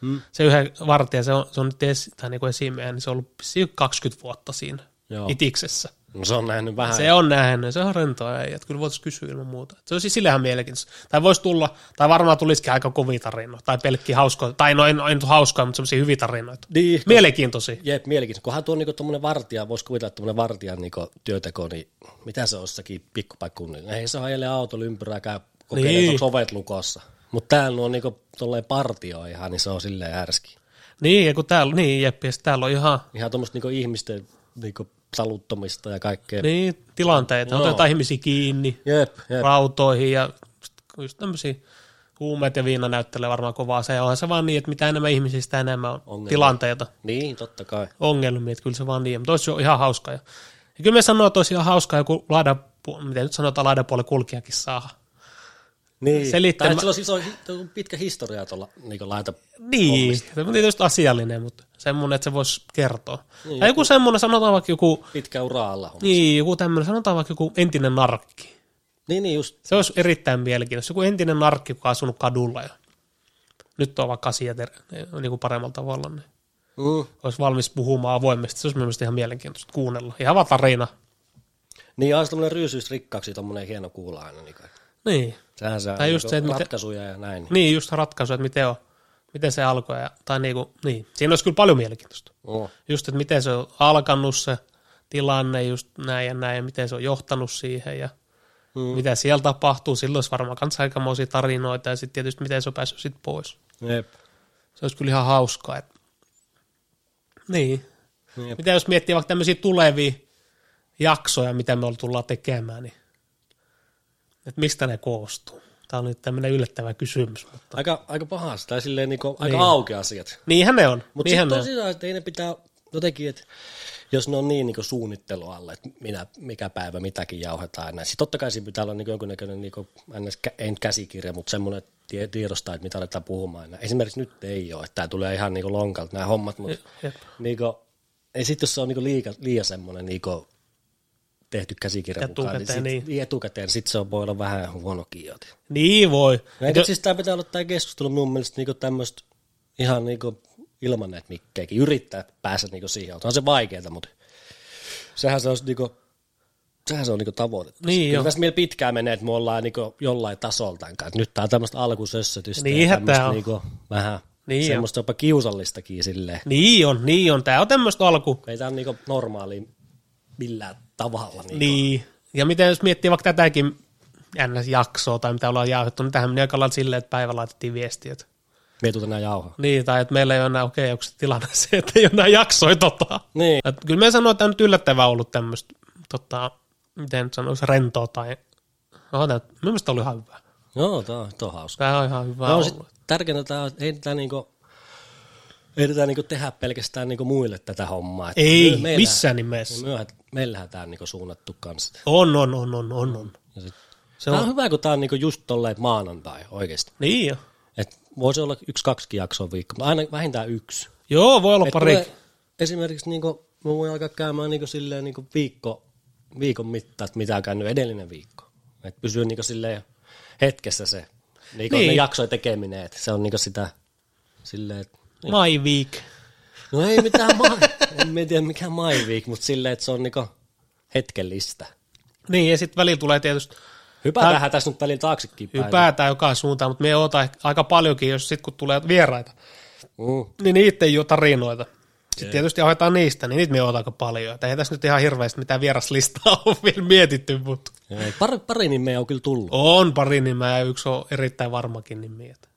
Hmm. Se yhden vartija, se on, se on nyt esi, tai niinku esimiehän, niin se on ollut vissiin 20 vuotta siinä Joo. itiksessä. No, se on nähnyt vähän. Se on nähnyt, se on rentoa ei, että kyllä voitaisiin kysyä ilman muuta. Se olisi sillähän mielenkiintoista. Tai voisi tulla, tai varmaan tulisikin aika kovia tarinoita, tai pelkkiä hauskoja, tai no ei, ei nyt hauskoja, mutta semmoisia hyviä tarinoita. Niin, Mielenkiintoisia. Jep, mielenkiintoista. Kunhan tuo niinku tuommoinen vartija, voisi kuvitella, että tuommoinen vartijan niinku työteko, niin mitä se on jossakin pikkupaikkunnilla? Ei se ajelee autolla ympyrää, käy kokeilemaan, Niin. onko ovet lukossa. Mutta täällä on niinku tolleen partio ihan, niin se on silleen härski. Niin, ja kun täällä, niin jep, ja täällä on ihan Ihan tuommoista niinku ihmisten niinku saluttomista ja kaikkea. niin, tilanteita, Joo. otetaan ihmisiä kiinni Jep, jep. rautoihin ja just tämmöisiä huumeet ja viina näyttelee varmaan kovaa se. Onhan se vaan niin, että mitä enemmän ihmisistä, enemmän on Ongelmia. tilanteita, Niin, totta kai. ongelmia, että kyllä se vaan niin. Mutta olisi jo ihan hauskaa. Ja, ja kyllä me sanoo, että olisi ihan hauskaa joku laidan, miten nyt sanotaan, laidapuolen kulkijakin saa. Niin. Selittämä- Tai että sillä on iso, pitkä historia tuolla niinku laita. Niin, se on tietysti asiallinen, mutta semmoinen, että se voisi kertoa. Niin, tai joku semmoinen, sanotaan vaikka joku, Pitkä ura alla. Niin. niin, joku tämmöinen, sanotaan vaikka joku entinen narkki. niin, niin just. Se olisi erittäin mielenkiintoista. Joku entinen narkki, joka on asunut kadulla ja nyt on vaikka asiat eri- niin kuin paremmalla tavalla, niin Mm. olisi valmis puhumaan avoimesti. Se olisi mielestäni ihan mielenkiintoista kuunnella. Ihan vaan tarina. Niin, olisi tämmöinen ryysyysrikkaaksi tommonen hieno kuulla aina. Niin, Niin, Sehän se Tai just niinku se, että miten- ratkaisuja ja näin. niin just ratkaisu, että miten, on, miten se alkoi. Ja, tai niin, kuin, niin, siinä olisi kyllä paljon mielenkiintoista. Oh. Just, että miten se on alkanut se tilanne, just näin ja näin, ja miten se on johtanut siihen ja Mm. mitä siellä tapahtuu. Silloin olisi varmaan kans aikamoisia tarinoita ja sitten tietysti miten se on päässyt sitten pois. Jep. Se olisi kyllä ihan hauskaa. Että... Niin. Jep. Mitä jos miettii vaikka tämmöisiä tulevia jaksoja, mitä me tullaan tekemään, niin että mistä ne koostuu? Tämä on nyt tämmöinen yllättävä kysymys. Mutta... Aika, aika pahasta, tai silleen niinku, aika Niin. auki asiat. Niinhän ne on. Mutta sitten tosiaan, että ei ne pitää jotenkin, että jos ne on niin niinku suunnittelu alle, että minä, mikä päivä mitäkin jauhetaan ja näin. Sitten totta kai siinä pitää olla niinku jonkunnäköinen, ns. kä- ei nyt käsikirja, mutta semmoinen tie- tiedostaa, että mitä aletaan puhumaan. näin. Esimerkiksi nyt ei ole, että tämä tulee ihan niinku lonkalta nämä hommat, mutta Jep. niinku, ei sitten jos se on niinku liika, liian semmoinen niinku, tehty käsikirja mukaan, niin, sit, niin. etukäteen, niin sitten se on, voi olla vähän huonokin joten. Niin voi. Eikä siis tämä pitää olla tämä keskustelu mun mielestä niinku tämmöistä ihan niinku ilman näitä mikkejäkin. Yrittää päästä niinku siihen. On se vaikeaa, mutta sehän se olisi niinku, sehän se on niinku tavoite. Niin Kyllä tässä meillä pitkään menee, että me ollaan niinku jollain tasolla tämän kanssa. Nyt tää on tämmöistä alkusössötystä. ja tämmöistä tää on. Niinku vähän Niin semmoista jopa kiusallistakin silleen. Niin on, niin on. Tämä on tämmöistä alku. Ei tämä ole niinku normaali millään tavalla. Niinku. Niin. Ja miten jos miettii vaikka tätäkin NS-jaksoa tai mitä ollaan jauhettu, niin tähän meni aika lailla silleen, että päivä laitettiin viestiä. Että, Mietut enää jauhaa. niin, tai että meillä ei ole enää, okei, onko se tilanne se, että ei ole enää jaksoja tota. Niin. Et kyllä me sanoin, että on nyt yllättävää ollut tämmöistä, tota, miten nyt sanoisi, rentoa tai, no, tämä, mielestäni oli ihan hyvä. Joo, tämä on, tää on hauska. Tämä on ihan hyvä No, ollut. tärkeintä tämä on, että ei tätä niinku, ei tätä niinku tehdä pelkästään niinku muille tätä hommaa. Että Ei, me- meillähän- missään nimessä. Myöhän, meillähän tämä on niinku suunnattu kanssa. On, on, on, on, on, on. Sit, Se tämä on on, hyvä, kun tämä on niinku just tolleen maanantai oikeasti. niin jo. Et voisi olla yksi, kaksikin jaksoa viikko, mutta aina vähintään yksi. Joo, voi olla Et pari. Esimerkiksi niinku, mä voin alkaa käymään niinku silleen niinku viikko, viikon mittaan, että mitä on käynyt edellinen viikko. Et pysyy niinku silleen hetkessä se, niinku Niin. ne jaksojen tekeminen, että se on niinku sitä silleen, että My week. No ei mitään, ma- en tiedä mikä My Week, mutta silleen, että se on niinku hetkellistä. Niin, ja sitten välillä tulee tietysti Hypätähän tässä nyt välillä taaksekin päin. hypätään joka suuntaan, mutta me oota aika paljonkin, jos sitten kun tulee vieraita, Mm. niin niitä ei ole tarinoita. Sitten tietysti hoitaa niistä, niin niitä me oota aika paljon. Et ei tässä nyt ihan hirveästi mitään vieraslistaa ole vielä mietitty, mutta Ei, pari, pari nimeä on kyllä tullut. on pari nimeä ja yksi on erittäin varmakin nimi. että-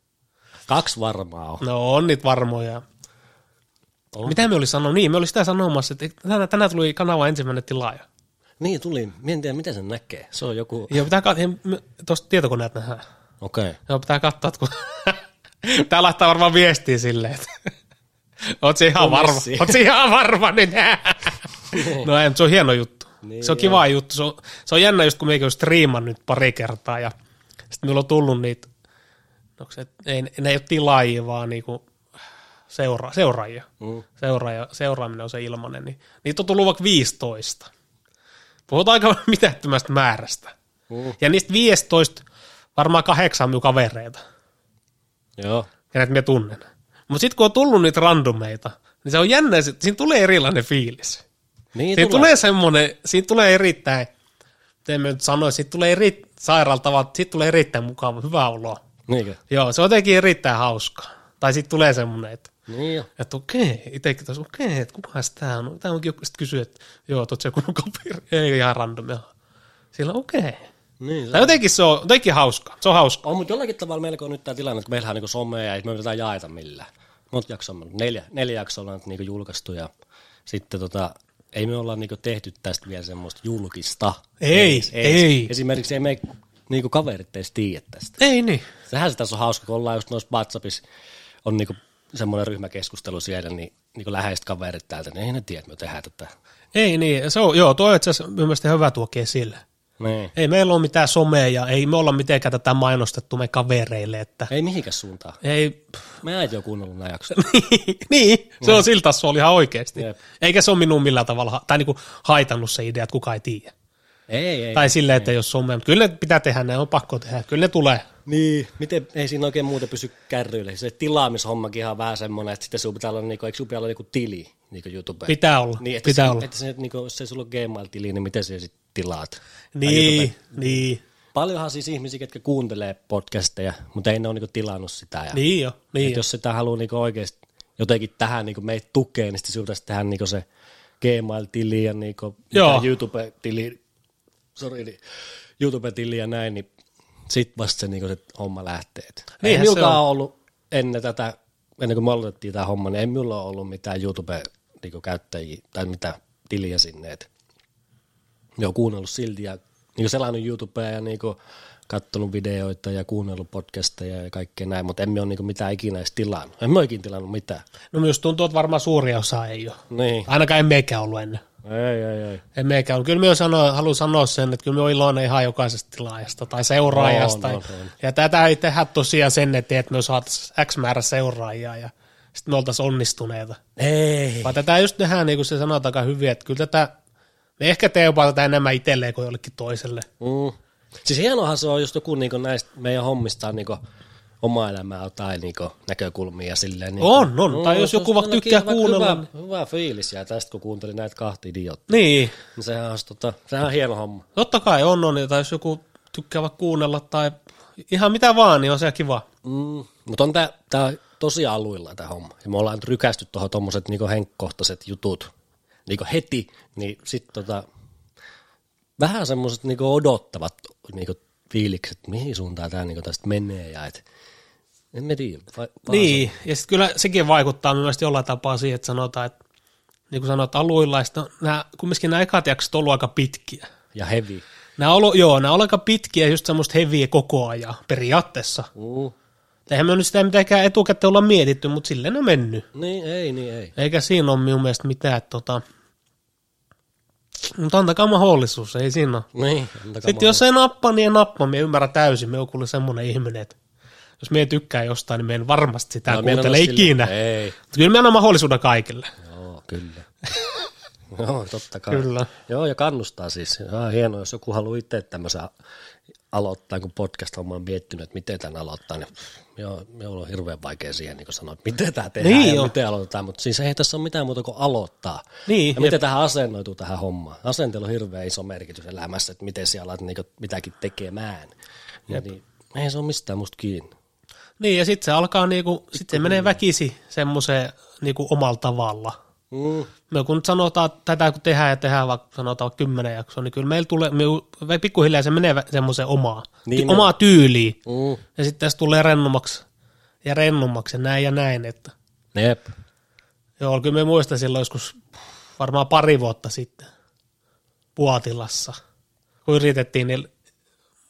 Kaksi varmaa on. No on niitä varmoja. On. Mitä me oli sanonut? Niin, me oli sitä sanomassa, että tänään, tänään tuli kanava ensimmäinen tilaaja. Niin tuli. Mie en tiedä, miten sen näkee. Se on joku... Joo, pitää katsoa, tuosta tietokoneet nähdään. Okei. Okay. Joo, pitää katsoa, että kun... Tää laittaa varmaan viestiä silleen, että... Oot se ihan varma? Oot se ihan varma? Niin... no ei, se on hieno juttu. Niin, se on kiva juttu. Se on, se on jännä just, kun meikin on striimannut nyt pari kertaa ja sitten minulla on tullut niitä, no se, ei, ne ei ole tilaajia, vaan niinku seura, seuraajia. Mm. Seuraaja, seuraaminen on se ilmanen. Niin, niitä on tullut vaikka 15. Puhutaan aika mitättömästä määrästä. Mm. Ja niistä 15 varmaan kahdeksan minun kavereita, Joo. ja näitä minä tunnen. Mutta sitten kun on tullut niitä randomeita, niin se on jännä, siinä tulee erilainen fiilis. Niin Siinä tulee. tulee semmoinen, siinä tulee erittäin, miten mä nyt sanoisin, siitä tulee eri, sairaalta, vaan siitä tulee erittäin mukava, hyvä olo. Niinkö? Joo, se on jotenkin erittäin hauskaa. Tai sitten tulee semmoinen, että, Niin jo. että okei, itsekin taas, okei, että kukas tää on? Tää onkin joku, sitten kysyy, että joo, tuot se joku kaveri, ei ihan random, joo. Sillä okei. Niin, se Tai jotenkin se on, jotenkin hauskaa, se on hauskaa. On, mutta jollakin tavalla meillä on nyt tämä tilanne, että meillähän on niinku somea ja ei me yritetään jaeta millään. Monta jaksoa on neljä, neljä jaksoa ollaan nyt niinku julkaistu ja sitten tota, ei me olla niinku tehty tästä vielä semmoista julkista. Ei, ei. Esimerkiksi ei me niinku kaverit edes tiedä tästä. Ei niin. Sehän se tässä on hauska, kun ollaan just noissa WhatsAppissa, on niinku semmoinen ryhmäkeskustelu siellä, niin niinku läheiset kaverit täältä, niin ei ne tiedä, että me tehdään tätä. Ei niin, se on, joo, tuo on itse asiassa hyvä tuokin esille. Niin. Ei meillä ole mitään somea ja ei me olla mitenkään tätä mainostettu me kavereille, että Ei mihinkään suuntaan. ei, Me äiti on kuunnellut nämä jaksot. niin, se on siltä se oli ihan oikeasti. Jep. Eikä se ole minun millään tavalla, tai niinku haitannut se idea, että kukaan ei tiedä. Ei, ei. Tai silleen, että ei ole mutta kyllä ne pitää tehdä, ne on pakko tehdä, kyllä ne tulee. Niin, miten ei siinä oikein muuten pysy kärryillä. Se tilaamishommakin ihan vähän semmoinen, että sitten sun pitää olla, niinku, eikö sun pitää olla niinku tili niinku YouTube? Pitää olla, niin, että pitää se, olla. Että se, niinku, jos ei sulla ole Gmail-tili, niin miten sä sitten tilaat? Niin, niin, Paljonhan siis ihmisiä, ketkä kuuntelee podcasteja, mutta ei ne ole niinku tilannut sitä. Ja, niin jo, niin jo. jos sitä haluaa niinku oikeasti jotenkin tähän niinku meitä tukea, niin sitten sinun pitäisi tehdä niinku se Gmail-tili ja niinku YouTube-tili, sorry, niin YouTube-tili ja näin, niin sitten vasta se, niinku se homma lähtee. Se minullakaan on. ollut ennen tätä, ennen kuin me aloitettiin tämä homma, niin ei minulla ole ollut mitään YouTube-käyttäjiä tai mitään tiliä sinne. Et ne on kuunnellut silti ja niin selannut YouTubea ja niin katsonut videoita ja kuunnellut podcasteja ja kaikkea näin, mutta emme ole niin mitään ikinä edes tilannut. En mä ikinä tilannut mitään. No myös tuntuu, että varmaan suuri osa ei ole. Niin. Ainakaan en meikä ollut ennen. Ei, ei, ei. En meikä ollut. Kyllä minä sano, haluan sanoa sen, että kyllä minä olen iloinen ihan jokaisesta tilaajasta tai seuraajasta. On, on, on. Ja tätä ei tehdä tosiaan sen eteen, että me saataisiin X määrä seuraajia ja sitten me oltaisiin onnistuneita. Ei. Vaan tätä just tehdään, niin kuin se sanotaan aika hyvin, että kyllä tätä, me ehkä tee jopa tätä enemmän itselleen kuin jollekin toiselle. Mm. Siis hienohan se on just joku niin näistä meidän hommista niin oma elämää tai niin näkökulmia ja silleen. Niin On, on. Tai jos joku vaikka tykkää kuunnella, Hyvä, hyvä fiilis ja tästä kun kuuntelin näitä kahta idioottia. Niin, Niin sehän on, tota, sehän on hieno homma. totta kai on, on. Tai jos joku tykkää vaikka kuunnella tai ihan mitä vaan, niin on se kiva. Mm. Mutta on tää, tää tosi aluilla tämä homma. Ja me ollaan nyt rykästy tuohon tommoset niinku henkkohtaiset jutut niinku heti, niin sit tota, vähän semmoiset niinku odottavat niinku fiilikset, mihin suuntaan tämä niinku tästä menee ja et, en mä tiedä. Va- Niin, ja sitten kyllä sekin vaikuttaa mielestäni jollain tapaa siihen, että sanotaan, että niin kuin sanoit, aluilla, ja sit nämä, kumminkin nämä ekat jaksot on ollut aika pitkiä. Ja heavy. Nämä on joo, nämä on aika pitkiä, just semmoista heviä koko ajan periaatteessa. Mm. Eihän me nyt sitä mitenkään etukäteen olla mietitty, mutta silleen on mennyt. Niin, ei, niin ei. Eikä siinä ole minun mielestä mitään, että tota... Mutta antakaa mahdollisuus, ei siinä ole. Niin, antakaa Sitten jos ei nappa, niin ei nappa. Me ymmärrän täysin. Me on kuule semmoinen ihminen, että jos me tykkää jostain, niin me en varmasti sitä No, kuuntele sille- ikinä. Ei. Mutta kyllä me annan mahdollisuuden kaikille. Joo, kyllä. Joo, totta kai. Kyllä. Joo, ja kannustaa siis. Ja hienoa, jos joku haluaa itse tämmöisen aloittaa, kun podcast on miettinyt, että miten tämän aloittaa, niin joo, minulla on hirveän vaikea siihen niin sanoa, että miten tämä tehdään Niin ja jo. miten aloitetaan, mutta siis ei tässä ole mitään muuta kuin aloittaa. Niin, ja miten tähän asennoituu tähän hommaan. Asenteella on hirveän iso merkitys elämässä, että miten siellä alat niin mitäkin tekemään. Ja niin, ei se ole mistään musta kiinni. Niin, ja sitten se alkaa niinku, sitten se menee väkisi semmoiseen niinku omalla tavalla. Mm. Me kun nyt sanotaan, että tätä kun tehdään ja tehdään vaikka sanotaan vaikka kymmenen jaksoa, niin kyllä meillä tulee, me pikkuhiljaa se menee semmoiseen omaa, Niin omaa tyyliin. Mm. Ja sitten tässä tulee rennommaksi ja rennommaksi ja näin ja näin. Että. Jep. Joo, kyllä me muistan silloin joskus varmaan pari vuotta sitten Puotilassa, kun yritettiin niillä,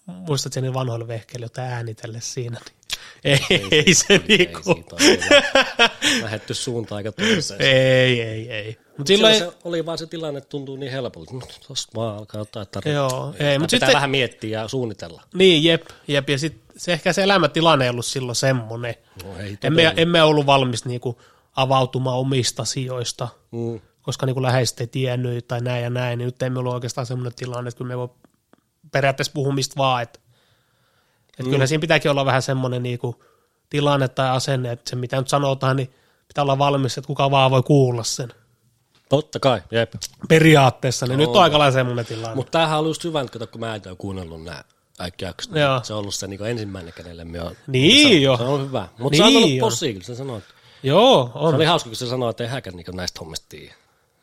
muistatko niillä vanhoilla vehkeillä jotain äänitellä siinä, niin ei, ei, se niinku, siitä ole kyllä lähetty suuntaan aika toiseen. ei, ei, ei. Mutta Silloin silloin, se oli vaan se tilanne, että tuntuu niin helpolta. No, tuossa vaan alkaa jotain tarvitse. joo, ei, mutta Pitää sitten, vähän miettiä ja suunnitella. niin, jep, jep, ja sitten se ehkä se elämäntilanne ei ollut silloin semmoinen. No, ei Emme, emme ollut valmis niinku avautumaan omista asioista, Mm. koska niinku läheiset ei tiennyt tai näin ja näin, niin nyt ei meillä ollut oikeastaan semmoinen tilanne, että kyllä me voi periaatteessa puhua mistä vaan, että, että mm. kyllä siinä pitääkin olla vähän semmoinen niinku tilanne tai asenne, että se mitä nyt sanotaan, niin pitää olla valmis, että kuka vaan voi kuulla sen. Totta kai, jep. Periaatteessa, niin nyt on aika lailla semmoinen tilanne. Mutta tämähän on just hyvä, että kun mä en ole kuunnellut nämä kaikki jaksot. niin Joo. Se on ollut se niin ensimmäinen, kenelle me on. Niin se, jo. Se on hyvä. Mutta Niin niin se on ollut jo. possi, kyllä se sanoo. että- Joo, Se on. oli hauska, kun se sanoi, että ei häkään niin näistä hommista tiedä.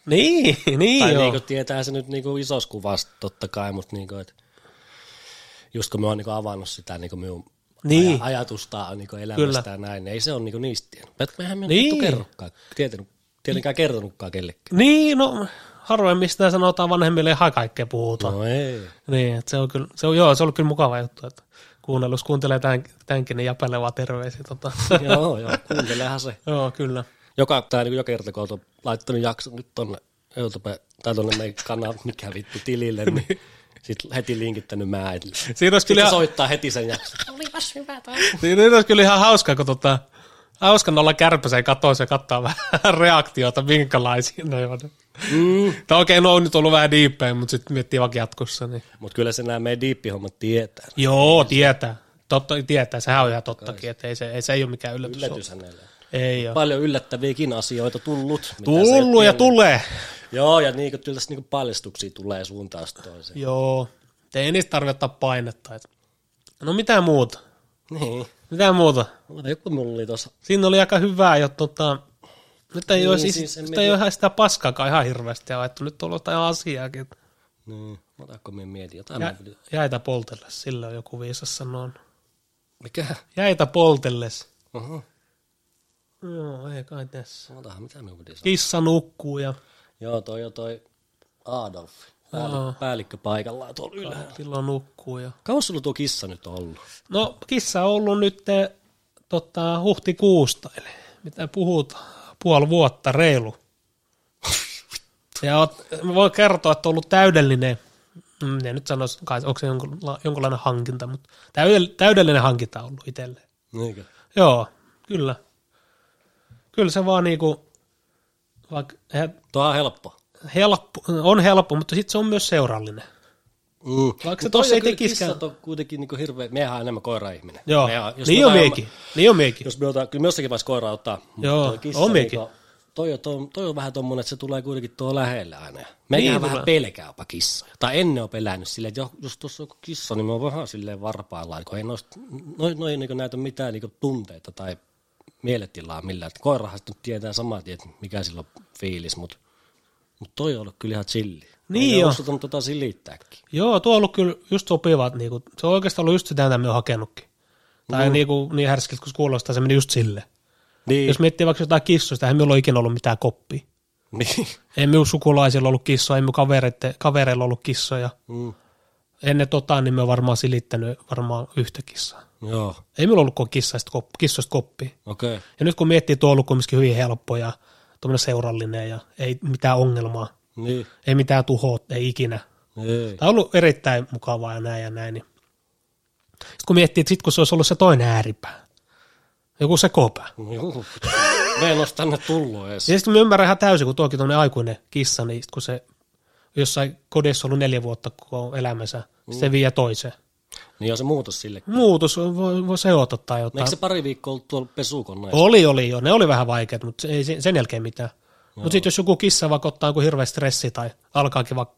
Niin, niin Tai joo. niin kuin tietää se nyt niin kuin isossa kuvassa totta kai, mutta niin kuin, että just kun me on niin avannut sitä niin kuin minun Niin. aja- ajatusta niin elämästä Kyllä. ja näin, niin ei se ole niin kuin niistä tiennyt. Mutta mehän me Niin. niin. kerrokaan, tietänyt, tietenkään kertonutkaan kellekään. Niin, no harvoin mistä sanotaan vanhemmille ihan kaikkea puhutaan. No ei. Niin, että se on kyllä, se on, joo, se on kyllä mukava juttu, että kuunnellus kuuntelee tämän, tämänkin, niin Japelle vaan terveisiä. Tota. joo, joo, kuuntelehan se. joo, kyllä. Joka, tää niin joka kerta, kun olet laittanut jakson nyt tonne YouTube, tai tonne meidän kanava, mikä vittu tilille, niin sitten heti linkittänyt mä. Et, Siinä olisi, kyllä sitten soittaa heti sen jakson. siinä olisi kyllä ihan hauskaa, kun tota, hauska olla kärpäseen katossa ja katsoa vähän reaktiota, minkälaisia ne on. Mm. Tai okei, no on nyt ollut vähän diippejä, mutta sitten miettii vaikka jatkossa. Niin. Mutta kyllä se nämä meidän diippihommat tietää. Joo, tietää. Totta, tietää, sehän on ihan tottakin, että ei se, ei se ei ole mikään yllätys. Yllätys hänelle. Ei ole. Paljon yllättäviäkin asioita tullut. Tullut ja tulee. Joo, ja niin, kyllä tässä niin paljastuksia tulee suuntaan toiseen. Joo. Ei niistä tarvitse ottaa painetta. Et. No mitä muuta? Niin. Mitä muuta? Joku mulla oli tuossa. Siinä oli aika hyvää, jo tota, nyt ei, Niin, ole, siis, siis nyt ei ole ihan sitä paskaakaan ihan hirveästi ajettu. Nyt on jotain asiaakin. Niin. Otatko minä mietin jotain? Jä, jäitä poltelles, sillä on joku viisas sanoo. Mikä? Jäitä poltelles. Oho. Joo, ei kai tässä. Otahan, mitä minun piti sanoa. Kissa nukkuu ja Joo, toi on toi Adolf. Päällikkö, päällikkö paikallaan tuolla ylhäällä. silloin nukkuu. Ja... Kauan sulla tuo kissa nyt on ollut? No, kissa on ollut nyt eh, tota, huhtikuusta, eli mitä puhutaan, puoli vuotta reilu. Ja oot, mä voin kertoa, että on ollut täydellinen, en nyt sanoisi, kai, onko se jonkunla, jonkunlainen hankinta, mutta täydell, täydellinen hankinta on ollut itselleen. Niinkö? Joo, kyllä. Kyllä se vaan niinku, vaikka he- Tuo on helppo. helppo, on helppo, mutta sitten se on myös seurallinen. Mm. Vaikka se tossa ei tekiskään. Kissat on kuitenkin niinku hirveä, mehän on enemmän koira-ihminen. Joo, Mehän- jos niin on miekin, niin on miekin. Jos me otetaan, kyllä me jossakin vaiheessa koira ottaa. mutta Joo, toi kissa on miekin. niinku- Toi, on- toi, on- toi, on vähän tommonen, että se tulee kuitenkin tuo lähelle aina. Meikä Niin vähän pelkää jopa kissoja. Tai ennen on pelännyt silleen, että jo- jos tuossa on kissa, niin mä oon vähän silleen varpaillaan, kun ei noista, noin, noin niin näytä mitään niin tunteita tai mieletilaa millään. Että koirahan sitten tietää saman tien, että mikä sillä on fiilis, mutta mut toi on ollut kyllä ihan chilli. Niin Ei jo. tota silittääkin. Joo, tuo on ollut kyllä just sopiva. että Niinku, se on oikeastaan ollut just sitä, mitä me on hakenutkin. Tai mm. niinku, niin härskiltä kun se kuulostaa, se meni just sille. Niin. Jos miettii vaikka jotain kissoista, eihän minulla ole ikinä ollut mitään koppia. niin. Ei minun sukulaisilla ollut kissoja, ei minun kavereilla ollut kissoja. Mm. Ennen tota, niin me on varmaan silittänyt varmaan yhtä kissaa. Joo, Ei minulla ollut kuin kissoista, kop, kissoista koppia. okei. Okay. Ja nyt kun miettii, tuo on ollut kumminkin hyvin helppo ja tuommoinen seurallinen ja ei mitään ongelmaa, Niin. ei mitään tuhoa, ei ikinä. Ei. Tämä on ollut erittäin mukavaa ja näin ja näin. Niin. Sitten kun miettii, että sit kun se olisi ollut se toinen ääripää, Joku sekopää. Juu. Me en olisi tänne tullut edes. Ja sitten mä ymmärrän ihan täysin, kun tuokin tuommoinen aikuinen kissa, niin sit kun se jossain kodissa ollut neljä vuotta koko elämänsä, mm. se vie toiseen. Niin on se muutos sille. Muutos voi, voi seota tai jotain. Eikö se pari viikkoa ollut tuolla pesukoneessa? Oli, oli jo. Ne oli vähän vaikeat, mutta ei sen jälkeen mitään. Mutta sitten jos joku kissa vaikka ottaa joku hirveä stressi tai alkaakin vaikka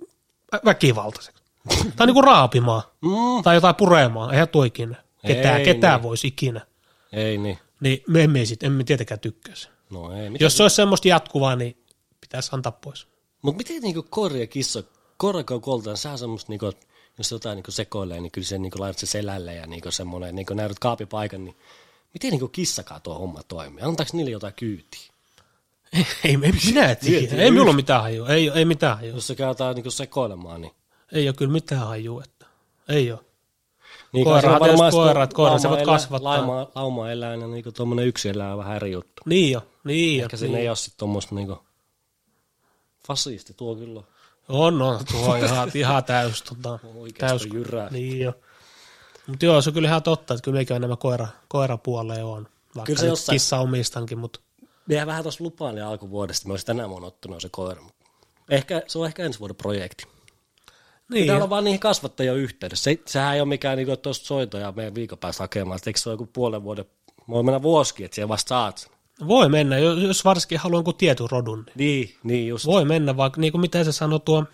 vä- väkivaltaiseksi. tai niinku raapimaan. Mm. Tai jotain puremaan. Eihän tuo ikinä. Ketään, Ei ketään niin. voisi ikinä. Ei niin. Niin me emme, sit, emme tietenkään tykkäisi. No ei. Mitä? Jos se olisi semmoista jatkuvaa, niin pitäisi antaa pois. Mutta miten niinku koira ja kissa, koira kun koltaan, sä semmoista niinku, jos jotain niinku sekoilee, niin kyllä se niinku laitat se selälle ja niinku semmoinen, niinku näytät kaapipaikan, niin miten niinku kissakaan tuo homma toimii? Antaako niille jotain kyytiä? Ei, ei, ei minä tiedä. Ei minulla ole mitään hajua. Ei, ei mitään hajua. Jos se käytetään niinku sekoilemaan, niin... Ei ole kyllä mitään hajua. Että. Ei ole. niin Koirahan se on varmaan tietysti koira, koira se voit kasvattaa. Lauma, lauma eläin ja niinku tuommoinen yksi on vähän eri juttu. Niin jo. Niin jo. Ehkä siinä ei ole sitten tuommoista niinku... Fasisti tuo kyllä on. On. Tuo ihan, ihan täys. Tota, täys jyrää. Niin jo. Mutta joo, se on kyllä ihan totta, että kyllä meikin enemmän koira, koirapuoleen on. Vaikka Kyllä se jossain- kissa omistankin, mutta Mehän vähän tuossa lupaili alkuvuodesta, me olisi tänä vuonna ottanut se koira. mutta Ehkä, se on ehkä ensi vuoden projekti. niin, Pitää olla vaan niihin kasvattajien yhteydessä. Se, sehän ei ole mikään, niin tuosta soitoja meidän viikon päästä hakemaan. Eikö se ole joku puolen vuoden, voi mennä vuosikin, että siellä vasta saat. Voi mennä, jos varsinkin haluaa jonkun tietyn rodun. Niin Niin, niin just. voi mennä, vaikka niin kuin mitä se sanoi tuo,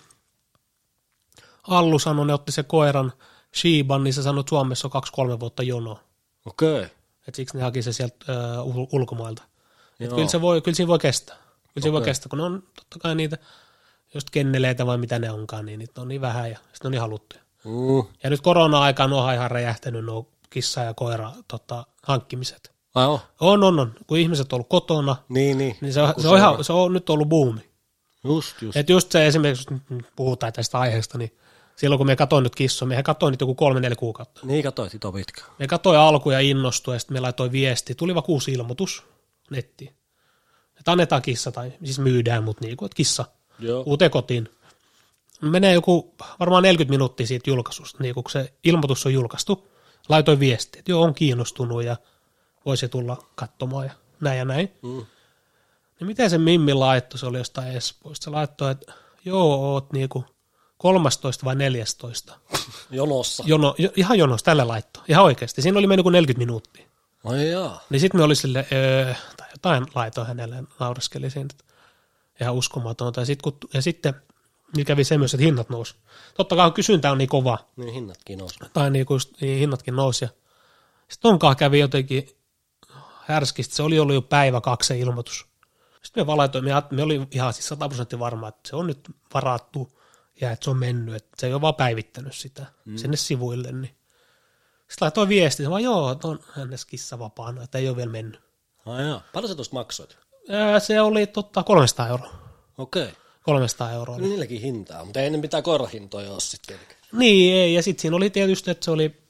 Allu sanoi, ne otti se koiran Shiban, niin se sanoi, että Suomessa on kaksi-kolme vuotta jonoa. Okei. Okay. Et siksi ne haki se sieltä ö, ul- ulkomailta. Et kyllä, se voi, kyllä siinä voi kestää. Kyllä siinä voi kestää, kun ne on totta kai niitä, just kenneleitä vai mitä ne onkaan, niin niitä on niin vähän ja sitten on niin haluttuja. Mm. Ja nyt korona-aikaan on ihan räjähtänyt nuo kissa- ja koira tota, hankkimiset. Ai on? On, on, on. Kun ihmiset on ollut kotona, Niin, niin. niin se, on, se, on, ihan, se on nyt ollut buumi. Just, just. Et just se esimerkiksi, jos nyt puhutaan tästä aiheesta, niin silloin kun me katsoin nyt kissoja, mehän katsoin nyt joku kolme, neljä kuukautta. Niin katsoit ito pitkä. Me katsoin alkuun ja innostui, ja sitten me laitoin viesti. Tuli vaan uusi ilmoitus nettiin. Että annetaan kissa, tai siis myydään, mutta niin kuin, että kissa Joo. uuteen kotiin. Menee joku varmaan 40 minuuttia siitä julkaisusta, niin kun se ilmoitus on julkaistu. Laitoin viesti, että joo, on kiinnostunut ja voisi tulla katsomaan ja näin ja näin. Mm. Niin miten se Mimmi laittoi, se oli jostain Espoosta. Se laittoi, että joo, oot niinku 13 vai 14. Jonossa. Jono, jo, ihan jonos, tällä laitto. Ihan oikeasti. Siinä oli mennyt kuin 40 minuuttia. Ai jaa. Niin sitten me oli sille, öö, tai jotain laitoin hänelle, nauraskeli siinä, että ihan uskomatonta. Ja, sit, kun, ja sitten niin kävi se myös, että hinnat nousi. Totta kai kysyntä on niin kova, Niin hinnatkin nousi. tai niin kuin niin hinnatkin nousi. Ja sitten onkaan kävi jotenkin härskisti, se oli ollut jo päivä kaksi se ilmoitus. Sitten me valaitoin, me, me oli ihan siis 100 prosenttia varma, että se on nyt varattu ja että se on mennyt, että se ei ole vaan päivittänyt sitä mm. sinne sivuille. Niin. Sitten laitoin viesti, se vaan joo, on hänessä kissa vapaana, että ei ole vielä mennyt. Ai jaa. Paljon sä tuosta maksoit? Ää, se oli totta 300 euroa. Okei. Okay. 300 euroa. Kyllä niilläkin hintaa, mutta ei ne mitään koirahintoja ole sitten. Niin, ei, ja sitten siinä oli tietysti, että se oli,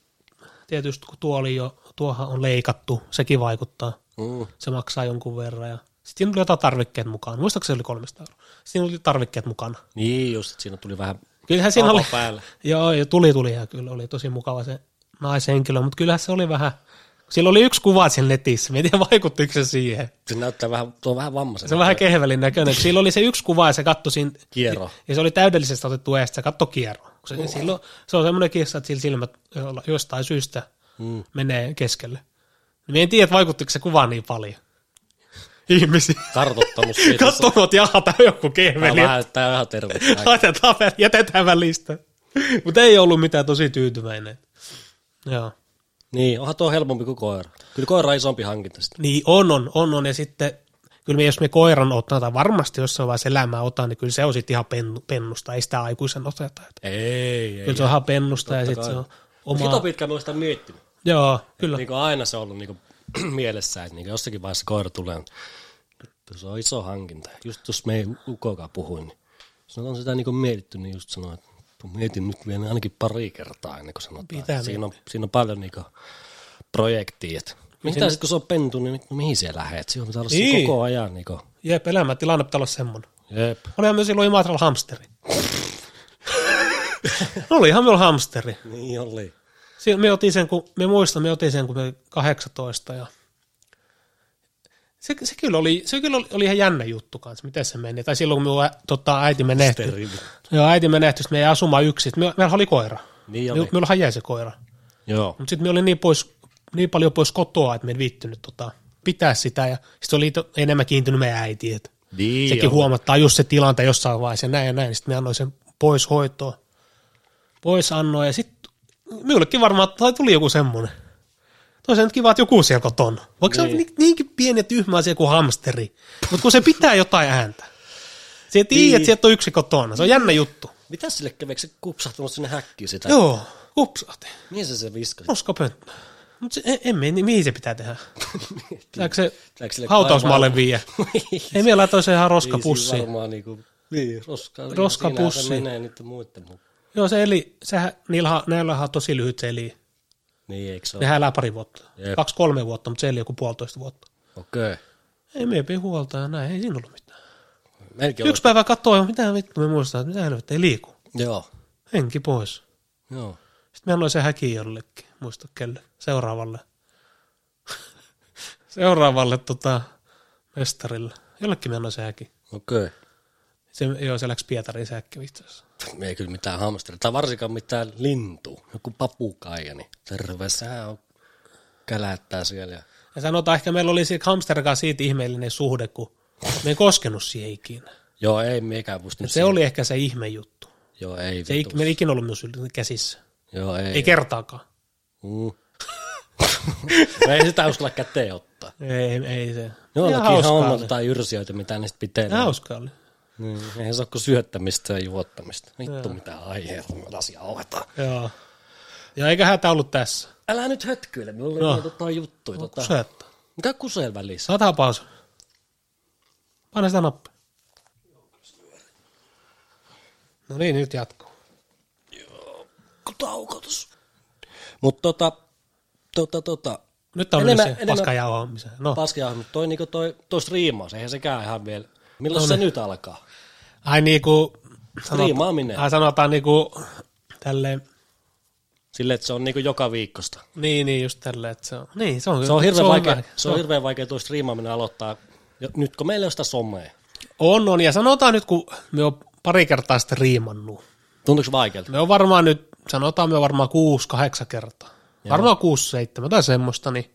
tietysti kun tuo oli jo, tuohan on leikattu, sekin vaikuttaa. Mm. Se maksaa jonkun verran. Ja sitten oli jotain tarvikkeet mukaan. Muistaakseni se oli 300 euroa. Siinä oli tarvikkeet mukana. Niin just, että siinä tuli vähän Kyllähän siinä oli, päällä. joo, ja tuli, tuli, ja kyllä oli tosi mukava se naishenkilö, mutta kyllähän se oli vähän, sillä oli yksi kuva siellä netissä, mä en tiedä vaikuttiko se siihen. Se näyttää vähän, tuo on vähän vammaisen. Se on vähän kehvelin näköinen, sillä oli se yksi kuva ja se katsoi siinä, Kierro. ja se oli täydellisesti otettu eestä, se katsoi kierroa. Se, oh. silloin, se on semmoinen kissa, että sillä silmät jostain syystä Mm. menee keskelle. Mä en tiedä, että vaikuttiko se kuva niin paljon ihmisiä. Kartottanut siitä. Että jaha, tämä on joku kehveli. vähän, tää vähän terve. Laitetaan jätetään välistä. Mutta ei ollut mitään tosi tyytyväinen. Joo. Niin, onhan tuo helpompi kuin koira. Kyllä koira on isompi hankinta sitten. Niin on, on, on, on. Ja sitten kyllä me, jos me koiran otetaan, tai varmasti jossain vaiheessa elämää otan, niin kyllä se on sitten ihan pennu, pennusta. Ei sitä aikuisen oteta. Et Ei, ei. Kyllä se on ihan pennusta ja sitten se on Oma... oma... Hito pitkään mä oon sitä miettinyt. Joo, kyllä. Niin kuin aina se on ollut niin kuin mielessä, että niin kuin jossakin vaiheessa koira tulee. Se on iso hankinta. Just tuossa me ei ukokaan puhuin, niin on sitä niin kuin mietitty, niin just sanoin, että mietin nyt vielä ainakin pari kertaa ennen kuin sanotaan. Pitää siinä, on, siinä on paljon niin kuin projektia. Että mitä sitten kun se on pentu, niin no mihin siellä lähet? Siinä pitää olla niin. Koko ajan. Niin kuin, Jep, elämäntilanne pitää olla semmoinen. jep. Olihan myös silloin Imatralla hamsteri. Olihan meillä hamsteri. Niin oli. Me otin sen, kun, me muistan, me otin sen, kun me oli 18 ja Se, se, kyllä oli, se kyllä oli, oli ihan jännä juttu kanssa, miten se meni. Tai silloin, kun minun tota, äiti menehtyi. Joo, äiti menehtyi, me ei asumaan yksin. Me, meillä oli koira. Niin Me, oli. meillä jäi se koira. Joo. Mutta sitten me oli niin, pois, niin paljon pois kotoa, että me ei viittynyt tota, pitää sitä. Ja sitten oli enemmän kiintynyt meidän äitiin. että Niin Sekin oli. huomattaa just se tilanteen jossain vaiheessa ja näin ja näin. Sitten me annoin sen pois hoitoon. Pois annoin ja sitten minullekin varmaan tai tuli joku semmoinen. Toisen nyt kiva, että joku siellä kotona. Vaikka se on Niin. ni- niinkin pieni ja tyhmä asia kuin hamsteri. Mutta kun se pitää jotain ääntä. Se tiedät, Niin. että sieltä on yksi kotona. Se on jännä juttu. Mitä sille kävi, eikö se kupsahtanut sinne häkkiin sitä? Joo, kupsahti. Mihin se se viskasi? Roskapönttö. Mutta en, en mene, niin mihin se pitää tehdä? Pitääkö se Pitääkö sille hautausmaalle viiä? Niin, Ei meillä laitoi se ihan Niin, roskapussiin. siinä varmaan niinku, niin, roska, Roskapussi. Se menee niiden muiden mukaan. Joo, se eli, sehän, niillä, näillä on tosi lyhyt se eli. Niin, eikö se ole? Nehän elää pari vuotta. Jep. Kaksi-kolme vuotta, mutta se eli joku puolitoista vuotta. Okei. Okay. Ei me pidä huolta ja näin, ei siinä ollut mitään. Melkein Yksi päivä katsoi, mitä vittu me muistaa, että mitä helvettiä, ei liiku. Joo. Henki pois. Joo. Sitten me annoin se häkin jollekin, muista kelle, seuraavalle. seuraavalle tota, mestarille. Jollekin me annoin se häkin. Okei. Okay. Se, joo, se läks Pietariin se häkki itse asiassa. Ei kyllä mitään hamsteria, tai varsinkaan mitään lintu, joku papukaija, niin terve, sehän on kälättää siellä. Ja... Ja sanotaan, ehkä meillä oli siitä hamsterikaan siitä ihmeellinen suhde, kun me ei koskenut siihen ikinä. Joo, ei pystynyt. Se oli ehkä se ihme juttu. Joo, ei Se ik, me ei ikinä ollut myös käsissä. Joo, ei. Ei kertaakaan. Mm. Me ei sitä uskalla käteen ottaa. Ei, ei se. On oli. jotain yrsiöitä, mitä niistä pitää. Hauskaa oli. Niin, eihän se ole kuin syöttämistä ja juottamista. Vittu mitä aiheita me asiaa hoitaa. Joo. Ja eikä hätä ollut tässä. Älä nyt hötkyile, minulla oli No. jotain juttuja. Tota. Kusetta. Mikä kuseen välissä? Sataa pausa. Paina sitä nappia. No niin, nyt jatkuu. Taukotus. Mutta tota, tota, tota, Nyt on Enemmän- se paskajauhoamiseen. No, paskia, mutta toi, niinku toi, toi striimaus, eihän sekään ihan vielä. Milloin No se niin. nyt alkaa? Ai niinku... Striimaaminen. Ai sanotaan niinku tälleen, Silleen, että se on niinku joka viikosta. niin, niin just tälleen, että se on, niin se on, Se on hirveän, se vaikea, hyvä. se on hirveän vaikea tuo striimaaminen aloittaa, nyt kun meillä ei ole sitä somea. On, on, ja sanotaan nyt, kun me on pari kertaa sitä riimannut. Tuntuuko vaikealta? Me on varmaan nyt, sanotaan me on varmaan kuusi, kahdeksan kertaa. Joo. Varmaan kuusi, seitsemän tai semmoista, niin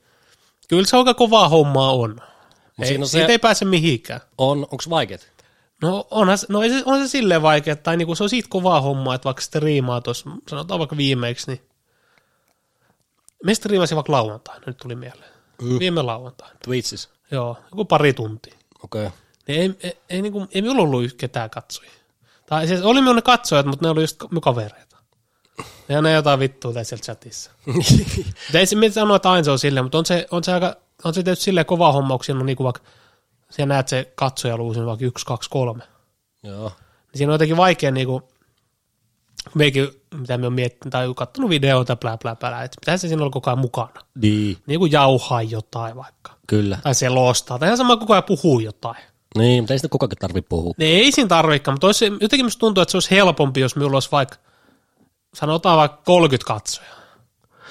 kyllä se aika kovaa hommaa on. Ei, siinä on se- siitä ei pääse mihinkään. On, onko vaikeat? No, onhan, no ei se, on se silleen vaikea, tai niinku se on siitä kovaa hommaa, että vaikka sitten riimaa tuossa, sanotaan vaikka viimeiksi, niin meistä riimasi vaikka lauantaina, nyt tuli mieleen. Mm. Viime lauantaina. Twitchissä. Joo, joku pari tuntia. Okei. Okay. Niin ei, ei, ei, niinku, ei minulla ollut ketään katsojia. Tai siis oli minun ne katsojat, mutta ne oli just mun kavereita. Ja ne jotain vittua tai siellä chatissa. Ei se mitä sanoa, että aina se on silleen, mutta on se, on se, aika, on se tietysti silleen kova homma, kun on niinku vaikka, siellä näet se on vaikka yksi, kaksi, kolme. Joo. Niin siinä on jotenkin vaikea niinku, meikin, mitä me on miettinyt tai katsonut videoita, plää, plää, plää, että pitäisi se siinä olla koko ajan mukana. Niin. Niin kuin jauhaa jotain vaikka. Kyllä. Tai selostaa, tai ihan sama koko ajan puhuu jotain. Niin, mutta ei sitä koko ajan tarvitse puhua. Ne ei siinä tarvikaan, mutta olisi, jotenkin musta tuntuu, että se olisi helpompi, jos minulla olisi vaikka, sanotaan vaikka 30 katsojaa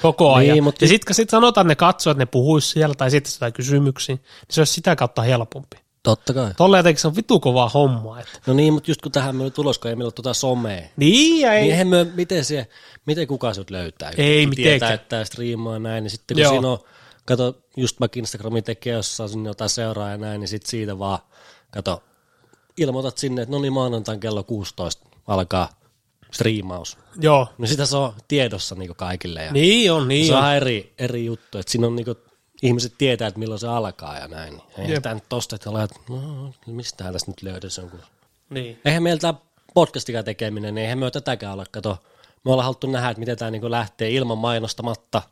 koko Niin, ajan. mutta- Ja sitten sit sanotaan, että ne katsojat, ne puhuisi siellä tai sitten jotain kysymyksiä, niin se olisi sitä kautta helpompi. Totta kai. Tolle jotenkin se on vitu kovaa hommaa. Että. No niin, mutta just kun tähän me tulos, kun ei meillä ole tuota somea. Niin, ja ei. Niin eihän me, miten, se, miten kukaan sut löytää? Ei Kun mitenkään. Tietää, että tää striimaa näin, niin sitten kun Joo. siinä on, kato, just vaikka Instagramin tekee, jos saa sinne jotain seuraa ja näin, niin sitten siitä vaan, kato, ilmoitat sinne, että no niin maanantain kello 16 alkaa striimaus. Joo, No sitä se on tiedossa niin kaikille. Ja niin on, niin se on on. eri, eri juttu, että siinä on niin ihmiset tietää, että milloin se alkaa ja näin. Niin Jep. sitä nyt tosta, että olet, no mistähän tästä nyt löytyisi jonkun. Niin. Eihän meiltä podcastikaan tekeminen, niin eihän me ole tätäkään olla, kato. Me ollaan haluttu nähdä, että miten tämä niin lähtee ilman mainostamatta,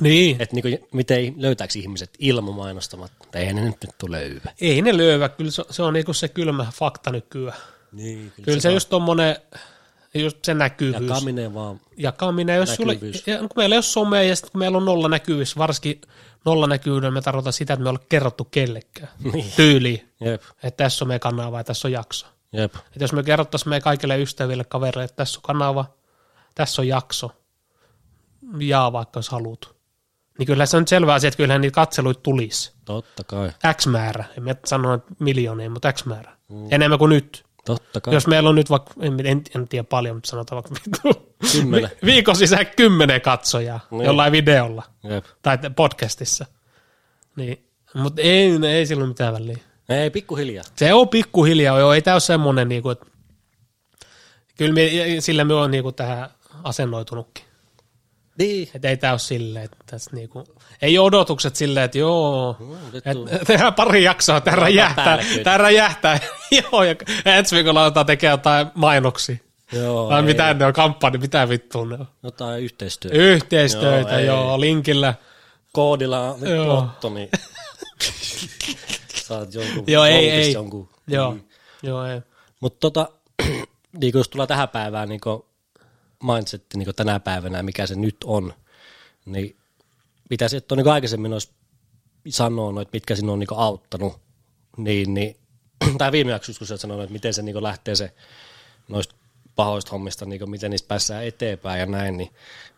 niin. että niin miten löytääkö ihmiset ilman mainostamatta. Eihän ne nyt, nyt tule löyvä. Ei ne löyvä, kyllä se, se on niinku se kylmä fakta nykyään. Niin, Kyllä se, just tommonen, just se näkyvyys. Jakaminen vaan. jakaminen, jos sulle, ja kun meillä ei ole somea ja sitten kun meillä on nolla näkyvyys, varsinkin nolla näkyvyydellä me tarkoitan sitä, että me ole kerrottu kellekään Niin. tyyliin, Jep, että tässä on meidän kanava ja tässä on jakso. jep. Että jos me kerrottaisiin meidän kaikille ystäville, kavereille, että tässä on kanava, tässä on jakso, jaa vaikka jos haluat, Niin kyllä se on selvä asia, että kyllähän niitä katseluita tulisi. Totta kai, X määrä, en mä sano että miljoonia, mutta X määrä. Mm. Enemmän kuin nyt. Totta kai. Jos meillä on nyt vaikka, en, en, en tiedä paljon, mutta sanotaan vaikka Kymmenen. vi- viikon sisään kymmenen katsojaa Niin. jollain videolla Jep. tai podcastissa. Niin, mutta ei, ei sillä ole mitään väliä. Ei, pikkuhiljaa. Se on pikkuhiljaa, joo, ei tämä ole semmoinen, niinku, että kyllä me, sillä me on niinku tähän asennoitunutkin. Niin. Että ei tämä ole silleen, että tässä niinku, ei odotukset silleen, että joo, et, tehdään pari jaksoa, tämä räjähtää, tämä räjähtää, joo, ja ensi viikolla aletaan tekemään jotain mainoksia. Joo, Vai ei. mitä ne on, kampanja, mitä vittua ne on. Jotain yhteistyötä. Yhteistöitä, Joo, joo, linkillä. Koodilla lotto, niin saat jonkun Joo, ei, ei. Jonkun. Joo, joo, ei. Mutta tota, niin jos tulee tähän päivään niin mindsetti niin tänä päivänä, mikä se nyt on, niin pitäisi, että on niin aikaisemmin olisi sanonut, että mitkä sinun on niin auttanut, niin, niin tai viime jaksossa, kun sä oot sanonut, että miten se niin lähtee se noista pahoista hommista, niin miten niistä päässään eteenpäin ja näin, niin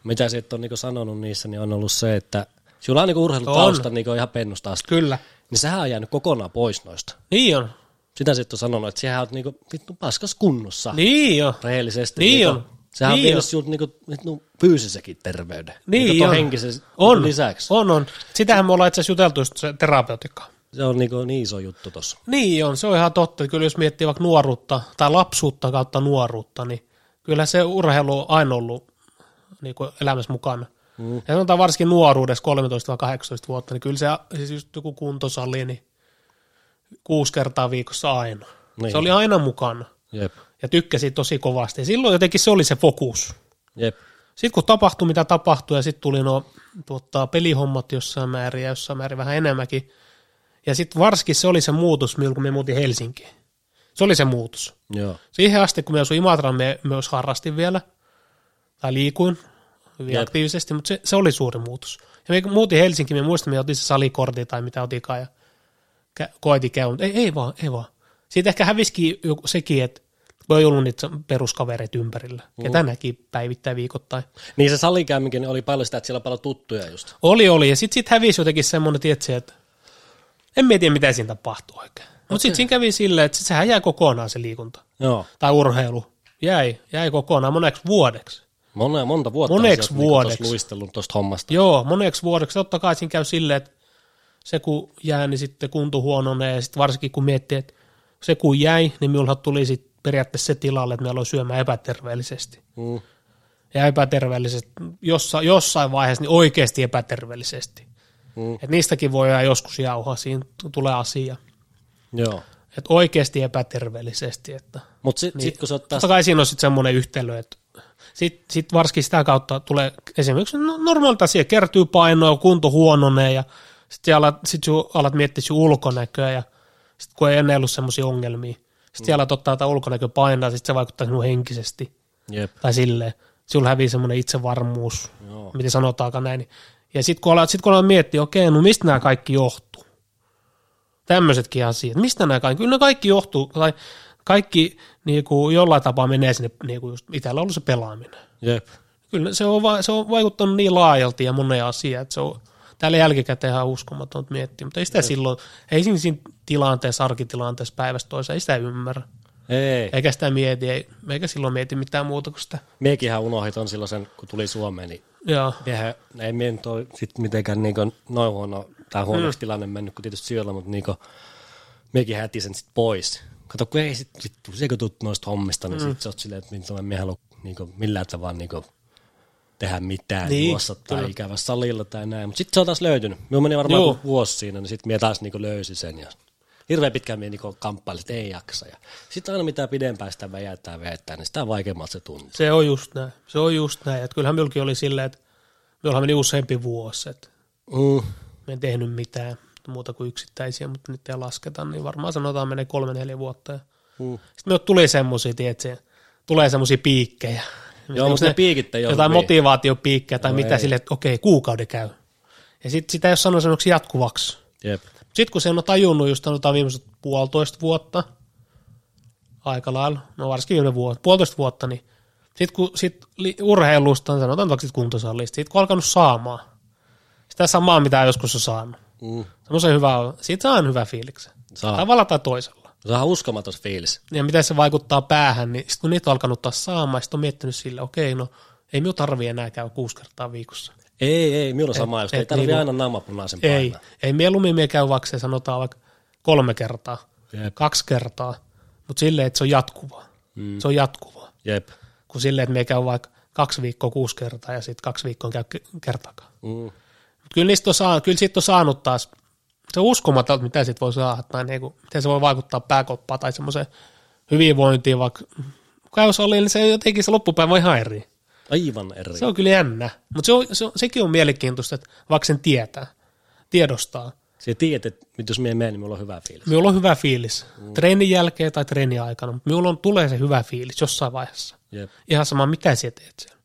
mitä sä et ole niin sanonut niissä, niin on ollut se, että sulla on niin urheilutausta niin ihan pennusta asti, Kyllä. niin sehän on jäänyt kokonaan pois noista. Niin on. Sitä sitten on sanonut, että sehän on niinku vittu paskas kunnossa. Niin on. Rehellisesti. Niin niinku, on. Sehän Niin on vienyt sinulta niinku, vittu fyysisenkin terveyden. Niin niinku ton on. henkisen On. lisäksi. On, on. Sitähän me ollaan itse asiassa juteltu just se terapeutikkaan. Se on niinku niin iso juttu tossa. Niin on, se on ihan totta. Kyllä jos miettii vaikka nuoruutta tai lapsuutta kautta nuoruutta, niin kyllä se urheilu on aina ollut niin kuin elämässä mukana. Mm. Ja sanotaan varsinkin nuoruudessa 13-18 vuotta, niin kyllä se siis just joku kuntosali, niin kuusi kertaa viikossa aina. Niin. Se oli aina mukana Jep. Ja tykkäsi tosi kovasti. Ja silloin jotenkin se oli se fokus. Jep. Sitten kun tapahtui mitä tapahtui ja sitten tuli nuo tuota, pelihommat jossain määrin ja jossain määrin vähän enemmänkin. Ja sitten varsinkin se oli se muutos, kun me muutin Helsinkiin. Se oli se muutos. Joo. Siihen asti, kun me asuin Imatraan, me myös harrastin vielä, tai liikuin hyvin Jep. aktiivisesti, mutta se, se oli suuri muutos. Ja me muutin Helsinkiin, me muistan, me otin se salikortti tai mitä otikaan ja kä- koitin käydä, mutta ei, ei vaan, ei vaan. Siitä ehkä hävisikin joku sekin, että kun ei ollut niitä peruskavereita ympärillä, ketä näki päivittäin viikoittain. Niin se salikäyminkin oli paljon sitä, että siellä on paljon tuttuja just. Oli, oli. Ja sitten sit hävisi jotenkin semmoinen, tietysti, että en mä tiedä, mitä siinä tapahtui oikein. Mutta sitten siinä kävi silleen, että sit sehän jäi kokonaan se liikunta. Joo. Tai urheilu. Jäi, jäi kokonaan moneksi vuodeksi. Monta, monta vuotta Moneksi vuodeksi. tossa luistellut tuosta hommasta. Joo, moneksi vuodeksi. Totta kai siinä käy silleen, että se kun jää, niin sitten kunto huononee. Ja sitten varsinkin kun miettii, että se kun jäi, niin minulla tuli sitten periaatteessa se tilalle, että me aloin syömään epäterveellisesti. Mm. Ja epäterveellisesti, jossa, jossain vaiheessa niin oikeasti epäterveellisesti. Mm. Et niistäkin voi joskus jauhaa, siinä tulee asia. Joo. Et oikeasti epäterveellisesti. Että. Mutta sitten Niin. sit, kun sä oot taas... Totta kai siinä on sitten semmoinen yhtälö, että sitten sit varsinkin sitä kautta tulee esimerkiksi no, normaalita asia, kertyy painoa, kunto huononee ja sitten alat, sit alat miettiä sun ulkonäköä ja sitten kun ei ennen ollut semmoisia ongelmia, sitten mm. alat ottaa tätä ulkonäkö painaa, sitten se vaikuttaa sinun henkisesti Jep. tai silleen, sulla hävii semmoinen itsevarmuus, Joo. miten sanotaankaan näin. Ja sitten kun alat, sit kun alat miettiä, okei, no mistä nämä kaikki johtuu? Tämmöisetkin asiat. Mistä nämä kaikki? Kyllä ne kaikki johtuu, tai kaikki niin kuin jollain tapaa menee sinne, niin kuin just itsellä on ollut se pelaaminen. Jep. Kyllä se on, va- se on vaikuttanut niin laajalti ja moneen asiaan, että se on täällä jälkikäteen ihan uskomaton miettiä, mutta ei sitä silloin, ei siinä, siinä tilanteessa, arkitilanteessa päivästä toiseen, ei sitä ymmärrä. Ei. Eikä sitä mieti, ei, eikä silloin mieti mitään muuta kuin sitä. Miekinhän unohdit on silloin sen, kun tuli Suomeen, niin Joo, Eihän, ei meidän toi sit mitenkään niinku noin huono, tai huonoksi mm. tilanne mennyt, kun tietysti siellä, mutta niinku, mekin häti sen sit pois. Kato, kun ei sit, vittu, se kun tuut noista hommista, niin mm. sit sä oot silleen, että minä me halua niinku, millään tavalla niinku, tehdä mitään, Niin, niin, juossa tai kyllä. ikävä salilla tai näin. Mutta sitten se on taas löytynyt. Minulla meni varmaan Joo. vuosi siinä, niin sitten minä taas niinku löysin sen. Ja hirveän pitkään minä niinku kamppailin, että ei jaksa. Ja sitten aina mitä pidempään sitä väjättää väjättää, niin sitä vaikeammalta se tuntuu. se on just näin. Se on just näin. Että kyllähän minullakin oli silleen, että minulla meni useampi vuosi, että Mm. me en tehnyt mitään muuta kuin yksittäisiä, mutta nyt ei lasketa, niin varmaan sanotaan menee kolme neljä vuotta. Ja Mm. Sitten tuli semmoisia, tiedätkö, tulee semmoisia piikkejä. Joo, mutta ne piikit ei Jotain niin. motivaatiopiikkejä tai No mitä ei. sille, että okei, kuukauden käy. Ja sitten sitä ei ole sanonut jatkuvaksi. Jep. Sitten kun se on tajunnut just sanotaan viimeiset puolitoista vuotta, aika lailla, no varsinkin yhden vuotta, puolitoista vuotta, niin sitten kun sit urheilusta, sanotaan vaikka sit kuntosalista, sitten kun on alkanut saamaan, Sitä samaa, mitä joskus on saanut. Mm. Semmoisen hyvä, siitä saa hyvä fiiliksi. Saa. Tavalla tai toisella. Se on uskomaton fiilis. Ja miten se vaikuttaa päähän, niin sitten kun niitä on alkanut taas saamaan, sitten on miettinyt sille, okei, no ei minun tarvii enää käydä kuusi kertaa viikossa. Ei, ei, minulla sama, jos ei tarvitse niinku- aina naamapunaisen Ei, painaa. ei mieluummin mie käy vaikka se sanotaan vaikka kolme kertaa, Jep. kaksi kertaa, mutta silleen, että se on jatkuvaa. Mm. Se on jatkuvaa. Jep. Kun silleen, että me käy vaikka kaksi viikkoa kuusi kertaa ja sitten kaksi viikkoa käy ke- kertaakaan. Mm. Kyllä, niistä on saa, kyllä siitä on saanut taas, se on uskomaton, mitä siitä voi saada, tai niinku, miten se voi vaikuttaa pääkoppaan tai semmoiseen hyvinvointiin, vaikka jos oli, niin se jotenkin se loppupäivä on ihan eri. Aivan eri. Se on kyllä jännä, mutta se on, se on, sekin on mielenkiintoista, että vaikka sen tietää, tiedostaa, Sä tiedät, että jos mie menen, niin mulla on hyvä fiilis. Minulla on hyvä fiilis. Mm. Treenin jälkeen tai treenin aikana, mutta minulla on, tulee se hyvä fiilis jossain vaiheessa. Jep. Ihan sama, mitä sinä teet siellä.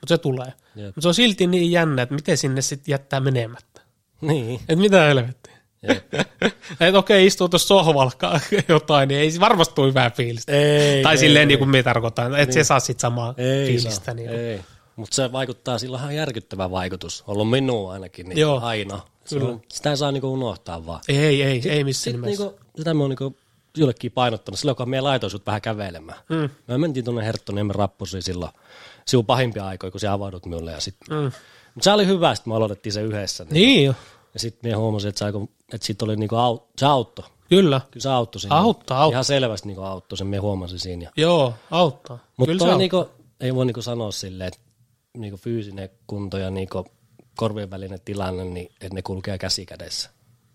Mutta se tulee. Mutta se on silti niin jännä, että miten sinne sitten jättää menemättä. Niin. Että mitä helvettiä. Että okei, istuu tuossa sohvalla jotain, niin ei varmasti tule hyvää fiilistä. Ei, tai ei, silleen ei. niin kuin me tarkoitan, että se saa sitten samaa Ei fiilistä. saa, Niin ei. Mutta se vaikuttaa, sillä on järkyttävä vaikutus. Ollut minuun ainakin niin Joo. aina. Kyllä. on, sitä ei saa niinku unohtaa vaan. Ei, ei, ei, ei missään Sitten nimessä. niinku, sitä mä oon niinku jollekin painottanut, silloin kun me laitoin sut vähän kävelemään. Mm. Me mentiin tuonne Herttoniemen rappusiin silloin, sinun pahimpia aikoja, kun sä avaudut minulle. Ja sit, Mm. Mutta se oli hyvä, että me aloitettiin se yhdessä. Niin. Niin jo, Ja sitten me huomasin, että, se, että sit oli niinku au, se auttoi. kyllä. Kyllä se auttoi siinä. Auttaa, auttaa. Ihan selvästi niinku auttoi sen, me huomasin siinä. Ja Joo, auttaa. mutta niinku, ei voi niinku sanoa silleen, että niinku fyysinen kunto ja niinku korvien välinen tilanne, niin että ne kulkee käsi kädessä.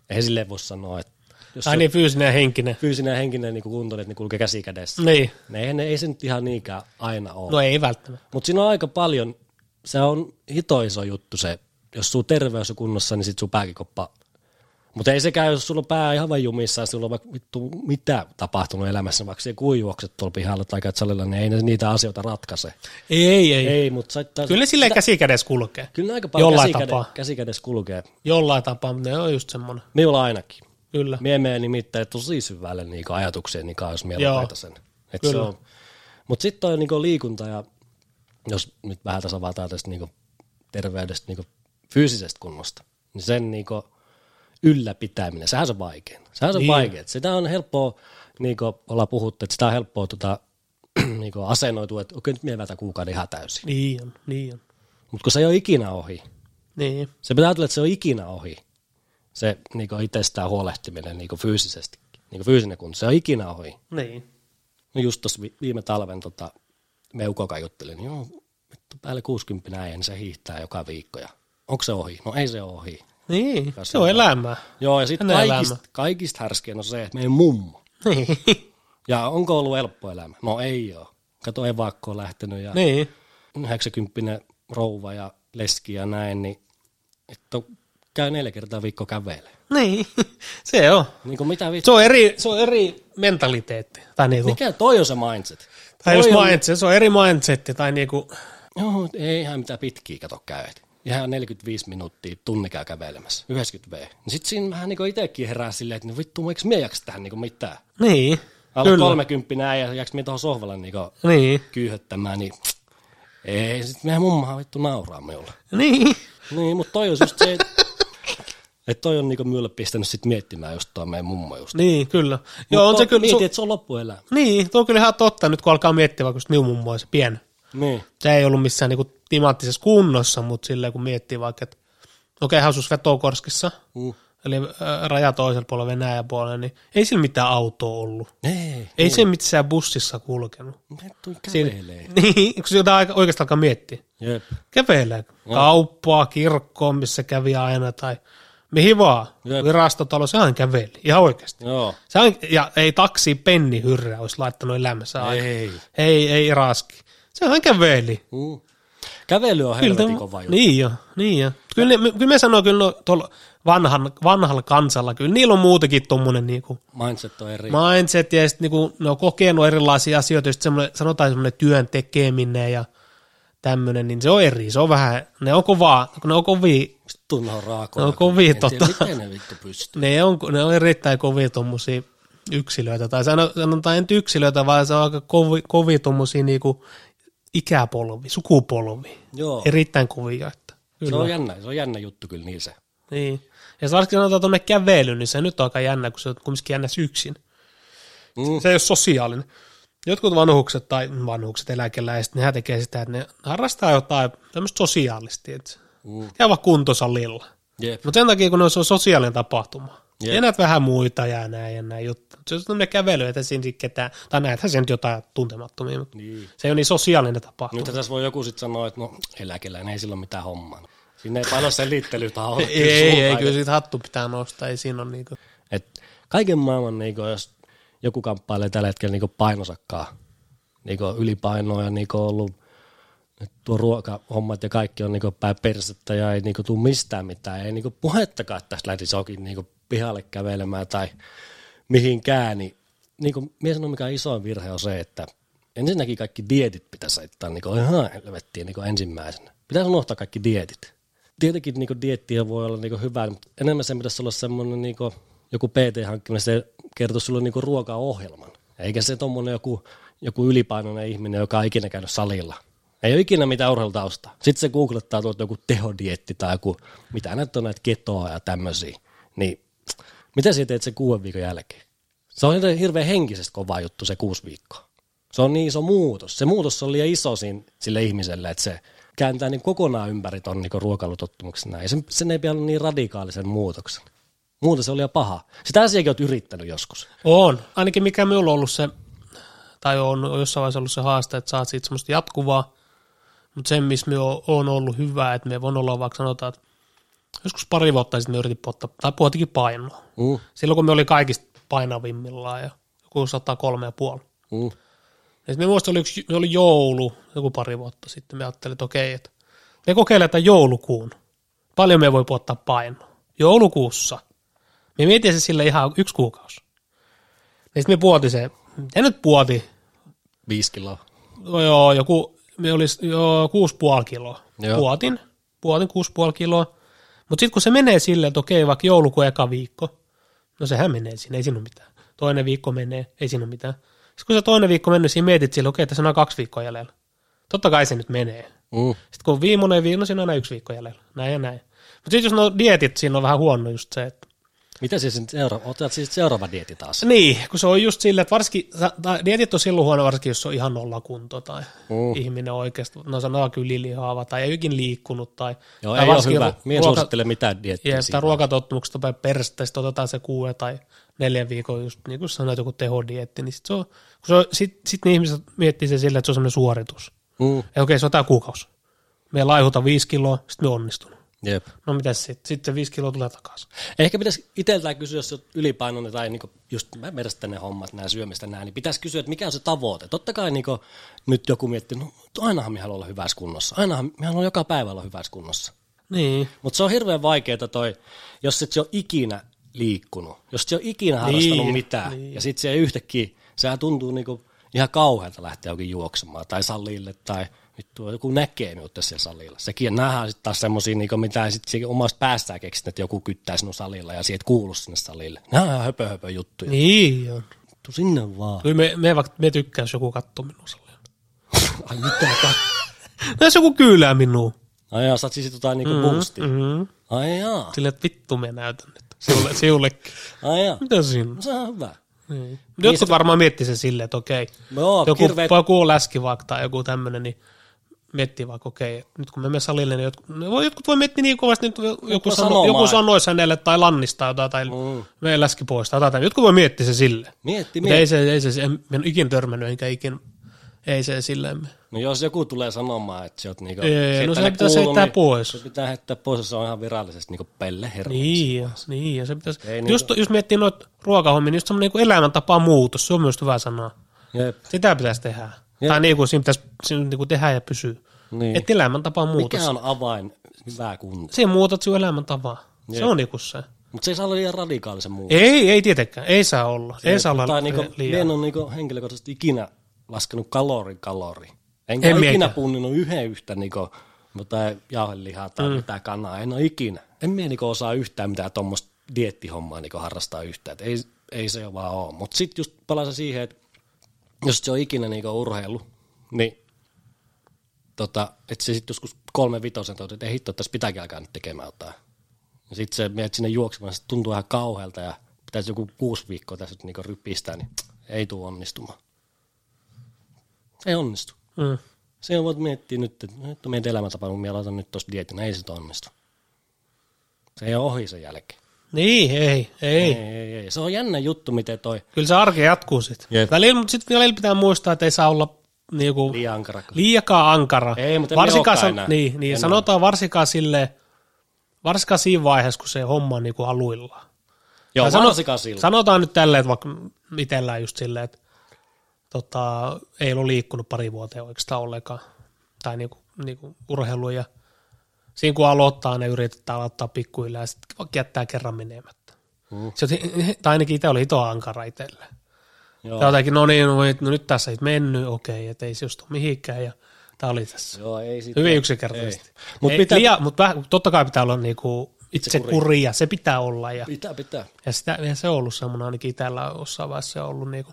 Ei silleen voi sanoa, että jos on niin fyysinen ja henkinen. fyysinen ja henkinen niinku kunto, että ne kulkee käsi kädessä. Niin, Ne, ei, ne, ei se nyt ihan niinkään aina ole. no ei välttämättä. Mutta siinä on aika paljon, se on hito iso juttu se, jos sun terveys on kunnossa, niin sit sun pääkin koppa. Mutta ei sekään, jos sulla on pää ihan vain jumissa, sulla on vaikka vittu mitä tapahtunut elämässä, vaikka se kuijuokset tuolla pihalla tai käyt salilla, niin ei ne niitä asioita ratkaise. Ei, ei. ei. Ei, mutta sä, Kyllä ne silleen käsi kädessä kulkee. kyllä ne aika paljon Jollain käsi, tapaa. käsi kädessä kulkee. Jollain tapaa, mutta ne on just semmoinen. Minulla ainakin. Kyllä. Mie menen nimittäin tosi syvälle niinku ajatukseen, niin jos mie sen. Et se on. Mutta sitten toi niinku liikunta ja jos nyt vähän tässä avataan tästä niinku terveydestä niinku fyysisestä kunnosta, niin sen niinku ylläpitäminen, sehän se on vaikein. Sehän se on Niin. vaikein. Sitä on helppoa, niinku ollaan puhuttu, että sitä on helppoa tota, niinku asennoitua, että okei nyt vältän kuukauden ihan täysin. Niin on, niin on. Mutta kun se ei ole ikinä ohi, Niin. se pitää ajatella, että se on ikinä ohi. Se niinku itsestään huolehtiminen niinku fyysisesti, niinku fyysinen kunto, se on ikinä ohi. Niin. No just tuossa vi- viime talven tota, me ukoka juttelin, niin joo, vittu päälle 60 äijä, niin se hiihtää joka viikko. Ja onko se ohi? No ei se ohi. Niin, Kas se on elämää. Joo, ja sitten kaikista, elämä. kaikista härskein on se, että meidän mummo. Niin. Ja onko ollut helppo elämä? No ei ole. Kato, evakko on lähtenyt ja niin. 90 rouva ja leski ja näin, niin että käy neljä kertaa viikko kävelee. Niin. Se on. Niin kuin mitä vittu? Se on eri, se on eri mentaliteetti. Tai niinku, Mikä toi on se mindset? tai jos on- mindset, se on eri mindsetti. Tai niinku, Joo, ei ihan mitään pitkiä kato käyt. Ihan 45 minuuttia tunni käy kävelemässä, 90 V. Niin sit siinä vähän niinku itekin herää silleen, että no vittu, eikö mie jaksa tähän niinku mitään? niin. Alle Kyllä. 30 näin ja jaks mie tuohon sohvalle niinku Niin. kyyhöttämään, niin ei, sit meidän mummahan vittu nauraa minulle. Niin. Niin, mutta toi on just se, että et toi on niinku minulle pistänyt sit miettimään just tuo meidän mummo just. Niin, kyllä. Joo, on se kyllä. Mietin, Su- että se on loppuelämä. niin, tuo on kyllä ihan totta nyt, kun alkaa miettiä, vaikka just minun mummo on se pieni. Niin. Se ei ollut missään niinku timanttisessa kunnossa, mutta silleen kun miettii vaikka, että okei, okay, asus Vetokorskissa, Mm. eli raja toisella puolella Venäjän puolella, niin ei sillä mitään autoa ollut. Ei. Ei se missään bussissa kulkenut. Siinä, kävelee. niin, kun sitä aika- oikeastaan alkaa miettiä. Jep. Kävelee. Kauppaa, kirkkoon, missä kävi aina, tai mihin vaan. Jep. Virastotalo, sehän käveli. Ihan oikeasti. Joo. Sehän, ja ei taksi penni hyrrä olisi laittanut elämässä aina. Ei. Ei, ei raski. Sehän käveli. Mm. Kävely on Kyllä, helvetin kova juttu. niin jo, niin jo. Kyllä, ne, kyllä me sanoo kyllä no, tuolla vanhan, vanhalla kansalla, kyllä niillä on muutenkin tuommoinen niinku Mindset on eri. mindset ja sitten niinku, ne on kokenut erilaisia asioita, just semmoinen, sanotaan semmoinen työn tekeminen ja tämmöinen, niin se on eri, se on vähän, ne on kovaa, kun ne on kovia, Tunne on raakoja. Ne on kovia En tota. Miten ne vittu pystyy? ne on, ne on erittäin kovia tuommoisia yksilöitä, tai sano- sanotaan nyt yksilöitä, vaan se on aika kovi, kovia tuommoisia niinku ikäpolvi, sukupolvi, Joo. erittäin kovia, että Se on jännä, se on jännä juttu kyllä niin se. Niin. Ja varsinkin sanotaan tuonne kävelyyn, niin se nyt on aika jännä, kun se on kumminkin jännä yksin. Mm. Se ei ole sosiaalinen. Jotkut vanhukset tai vanhukset, eläkeläiset, nehän tekee sitä, että ne harrastaa jotain tämmöistä sosiaalisesti, että Mm. käy vaikka kuntosalilla. Mutta sen takia, kun se on sosiaalinen tapahtuma. Jep. Ja näet vähän muita ja näin ja näin juttu. Se on tämmöinen kävely, että siinä ketään, tai näethän sen nyt jotain tuntemattomia, mutta Niin. se ei ole niin sosiaalinen tapahtuma. Nyt tässä voi joku sitten sanoa, että no eläkeläinen ei sillä ole mitään hommaa. Sinne ei paljon selittelytä ole. ei, ei, ei, kyllä siitä hattu pitää nostaa, ei siinä ole niinku. Et kaiken maailman, niin kuin, jos joku kamppailee tällä hetkellä niin painosakkaa, niin ylipainoa ja niin ollut tuo ruokahommat ja kaikki on niin päin persettä ja ei niin tule mistään mitään. Ei niin puhettakaan, että tästä lähtisi jokin niin pihalle kävelemään tai mihinkään. Niin, niin kuin, minä sanon, mikä isoin virhe on se, että ensinnäkin kaikki dietit pitäisi laittaa niin ihan helvettiin niin ensimmäisenä. Pitäisi unohtaa kaikki dietit. Tietenkin niin diettiä voi olla niin hyvä, mutta enemmän se pitäisi olla semmoinen niin joku PT-hankkiminen, se kertoo sulle niin ruokaohjelman. Eikä se tuommoinen joku, joku ylipainoinen ihminen, joka on ikinä käynyt salilla. Ei ole ikinä mitään urheilutausta. Sitten se googlettaa tuolta joku tehodietti tai joku, mitä näitä on näitä ketoa ja tämmöisiä. Niin mitä sä teet sen kuuden viikon jälkeen? Se on hirveän henkisesti kova juttu se kuusi viikkoa. Se on niin iso muutos. Se muutos on liian iso siinä, sille ihmiselle, että se kääntää niin kokonaan ympäri ton niin ruokailutottumuksen näin. Sen, sen ei olla niin radikaalisen muutoksen. Muuten se oli liian paha. Sitä asiakin olet yrittänyt joskus. On. Ainakin mikä minulla on ollut se, tai on jossain vaiheessa ollut se haaste, että saat siitä semmoista jatkuvaa, mutta se, missä me on ollut hyvä, että me voin olla vaikka sanotaan, että joskus pari vuotta sitten me yritin pottaa, tai puhuttikin painoa. Mm. Silloin kun me oli kaikista painavimmillaan ja joku 103 ja puoli. Mm. Ja me muistin, oli, yksi, oli joulu joku pari vuotta sitten. Me ajattelin, että okei, että me kokeiletaan joulukuun. Paljon me voi puottaa painoa. Joulukuussa. Me mietin se sille ihan yksi kuukausi. Ja sitten me puoti se, ja nyt puoti, Viisi kiloa. no joo, joku, me oli jo kuusi puoli kiloa. Joo. Puotin, puotin kuusi puoli kiloa. Mutta sitten kun se menee silleen, että okei, vaikka joulukuun eka viikko, no sehän menee siinä, ei siinä ole mitään. Toinen viikko menee, ei siinä ole mitään. Sitten kun se toinen viikko mennyt, siinä mietit sille, okei, tässä on kaksi viikkoa jäljellä. Totta kai se nyt menee. Mm. Sitten kun viimeinen viikko, no siinä on aina yksi viikko jäljellä. Näin ja näin. Mutta sitten jos no dietit, siinä on vähän huono just se, että Mitä siis nyt seuraava? Otat siis seuraava dieti taas? niin, kun se on just silleen, että varsinkin, tai dietit on silloin huono, varsinkin jos on ihan nolla kunto tai Mm. ihminen oikeasti, no sanotaan ylilihaava tai ei ikin liikkunut tai, Joo, tai ei ole hyvä. En ruoka- suosittele mitään diettiä Jep, tai siinä. ruokatottumukset on päin perstä, sitten otetaan se kuuden tai neljän viikon, just niin kuin sanoit, joku tehodietti, niin sit se on, kun se on, sit, sit ne ihmiset miettii sen silleen, että se on semmoinen suoritus. Mm. Ja okei, se on tämä kuukausi. Me laihuta viisi kiloa, sitten me onnistunut. Jep. No mitäs sitten? Sitten viisi kiloa tulee takaisin. Ehkä pitäisi itseltään kysyä, jos olet ylipainoinen tai niinku just verestä ne hommat, nämä syömistä nämä, niin pitäisi kysyä, että mikä on se tavoite. Totta kai niinku, nyt joku miettii, no ainahan me haluaa olla hyvässä kunnossa. Ainahan me haluaa joka päivä olla hyvässä kunnossa. Niin. Mutta se on hirveän vaikeaa toi, jos et se ole ikinä liikkunut, jos et se ole ikinä harrastanut Niin, mitään, niin. ja sitten se yhtäkkiä, sehän tuntuu niinku ihan kauhealta lähteä jokin juoksemaan tai salille tai vittu, joku näkee minut tässä salilla. Sekin nähdään sitten taas semmoisia, niinku, mitä sitten omasta päästään keksit, että joku kyttää sinun salilla ja siitä kuulu sinne salille. Nämä on ihan höpö, höpö juttuja. Niin on. Tuu sinne vaan. Kyllä me, me, vaikka, me tykkää, jos joku katsoo minua salilla. Ai mitä No jos joku kyylää minua. Ai jaa, saat siis jotain niinku boostia. Mm-hmm. Ai jaa, Silleen, että vittu me näytän nyt. Siulle, siullekin. ai jaa. Mitä siinä? No, se on hyvä. Niin. Jotkut varmaan miettii sen silleen, että okei, Joo, joku, hirveet joku läski vaikka tai joku tämmöinen, niin miettii vaikka, okei, että nyt kun me menemme salille, niin jotkut, voi, jotkut voi miettiä niin kovasti, että joku, sano, sanomaan. joku sanoisi hänelle tai lannistaa jotain tai Mm. me läski pois tai jotain. Jotkut voi miettiä se sille. Mietti, Mutta ei mietti. se, ei se, en, en ole ikin törmännyt, enkä ikin, ei se silleen. No jos joku tulee sanomaan, että sä oot niinku... Ei, no se ne pitäisi kuuluu, heittää niin pois. Se pitää heittää pois, se on ihan virallisesti niinku pelle herra. Niin, ja, niin, ja se pitäisi, Ei just, just miettii noita ruokahommia, niin just semmoinen niin elämäntapa muutos, se on myös hyvä sanoa. Jep. Sitä pitäisi tehdä. Jep. Tai niin kuin siinä pitäisi siinä niin kuin tehdä ja pysyä. Niin. Että elämäntapa muutos. Mikä on avain hyvää kuntoa? Siinä muutat sinun elämäntapaa. Se Jep. on niinku se. Mutta se ei saa olla liian radikaalisen muu. Ei, ei tietenkään. Ei saa olla. Ei saa olla niinku, liian. en ole niinku henkilökohtaisesti ikinä laskenut kalori kalori. Enkä En en ikinä punninut yhden yhtä niinku, jotain jauhelihaa tai mm. mitään kanaa. En ole ikinä. En mie niinku osaa yhtään mitään tuommoista diettihommaa niinku harrastaa yhtään. Et ei, ei se vaan ole. Mutta sitten just palaa se siihen, että jos se on ikinä niinku urheilu, niin tota, että se sitten joskus kolme vitosen toteut, että ei hitto, tässä pitääkin alkaa nyt tekemään jotain. Ja sitten se menet sinne juoksemaan, se tuntuu ihan kauhealta ja pitäisi joku kuusi viikkoa tässä nyt niinku ryppistää, niin ei tule onnistumaan. Ei onnistu. Mm. Se on voit miettiä nyt, että nyt on meidän elämäntapa, kun minä laitan nyt tuosta dietin, ei se onnistu. Se ei ole ohi sen jälkeen. Niin, ei, ei. Ei, ei, ei. Se on jännä juttu, miten toi Kyllä se arki jatkuu sitten. Jep. Välillä, mutta sitten välillä pitää muistaa, että ei saa olla niinku, liian ankara. liikaa ankara. Ei, mutta varsinkaan, san- enää. niin, niin En sanotaan varsinkaan silleen, varsinkaan siinä vaiheessa, kun se homma on niinku aluillaan. Joo, sano- varsinkaan silloin. Sanotaan nyt tälleen, että vaikka itsellään just silleen, että tota, ei ole liikkunut pari vuoteen oikeastaan ollenkaan, tai niinku, niinku urheilu, ja siinä kun aloittaa, ne yritetään aloittaa pikkuhiljaa, ja sitten vaikka jättää kerran menemättä. Mm. Se, tai ainakin itse oli hito ankara itselle. Joo. Ja jotenkin, no niin, no, no nyt tässä ei mennyt, okei, että ei se just ole mihinkään, ja tämä oli tässä. Joo, ei sit Hyvin yksinkertaisesti. Mut Mutta pitää- mut vähän, totta kai pitää olla niinku itse Itsekuri. kuria, se pitää olla. Ja, Pitää, pitää. ja, sitä, ja se on ollut semmoinen ainakin täällä jossain vaiheessa ollut niinku,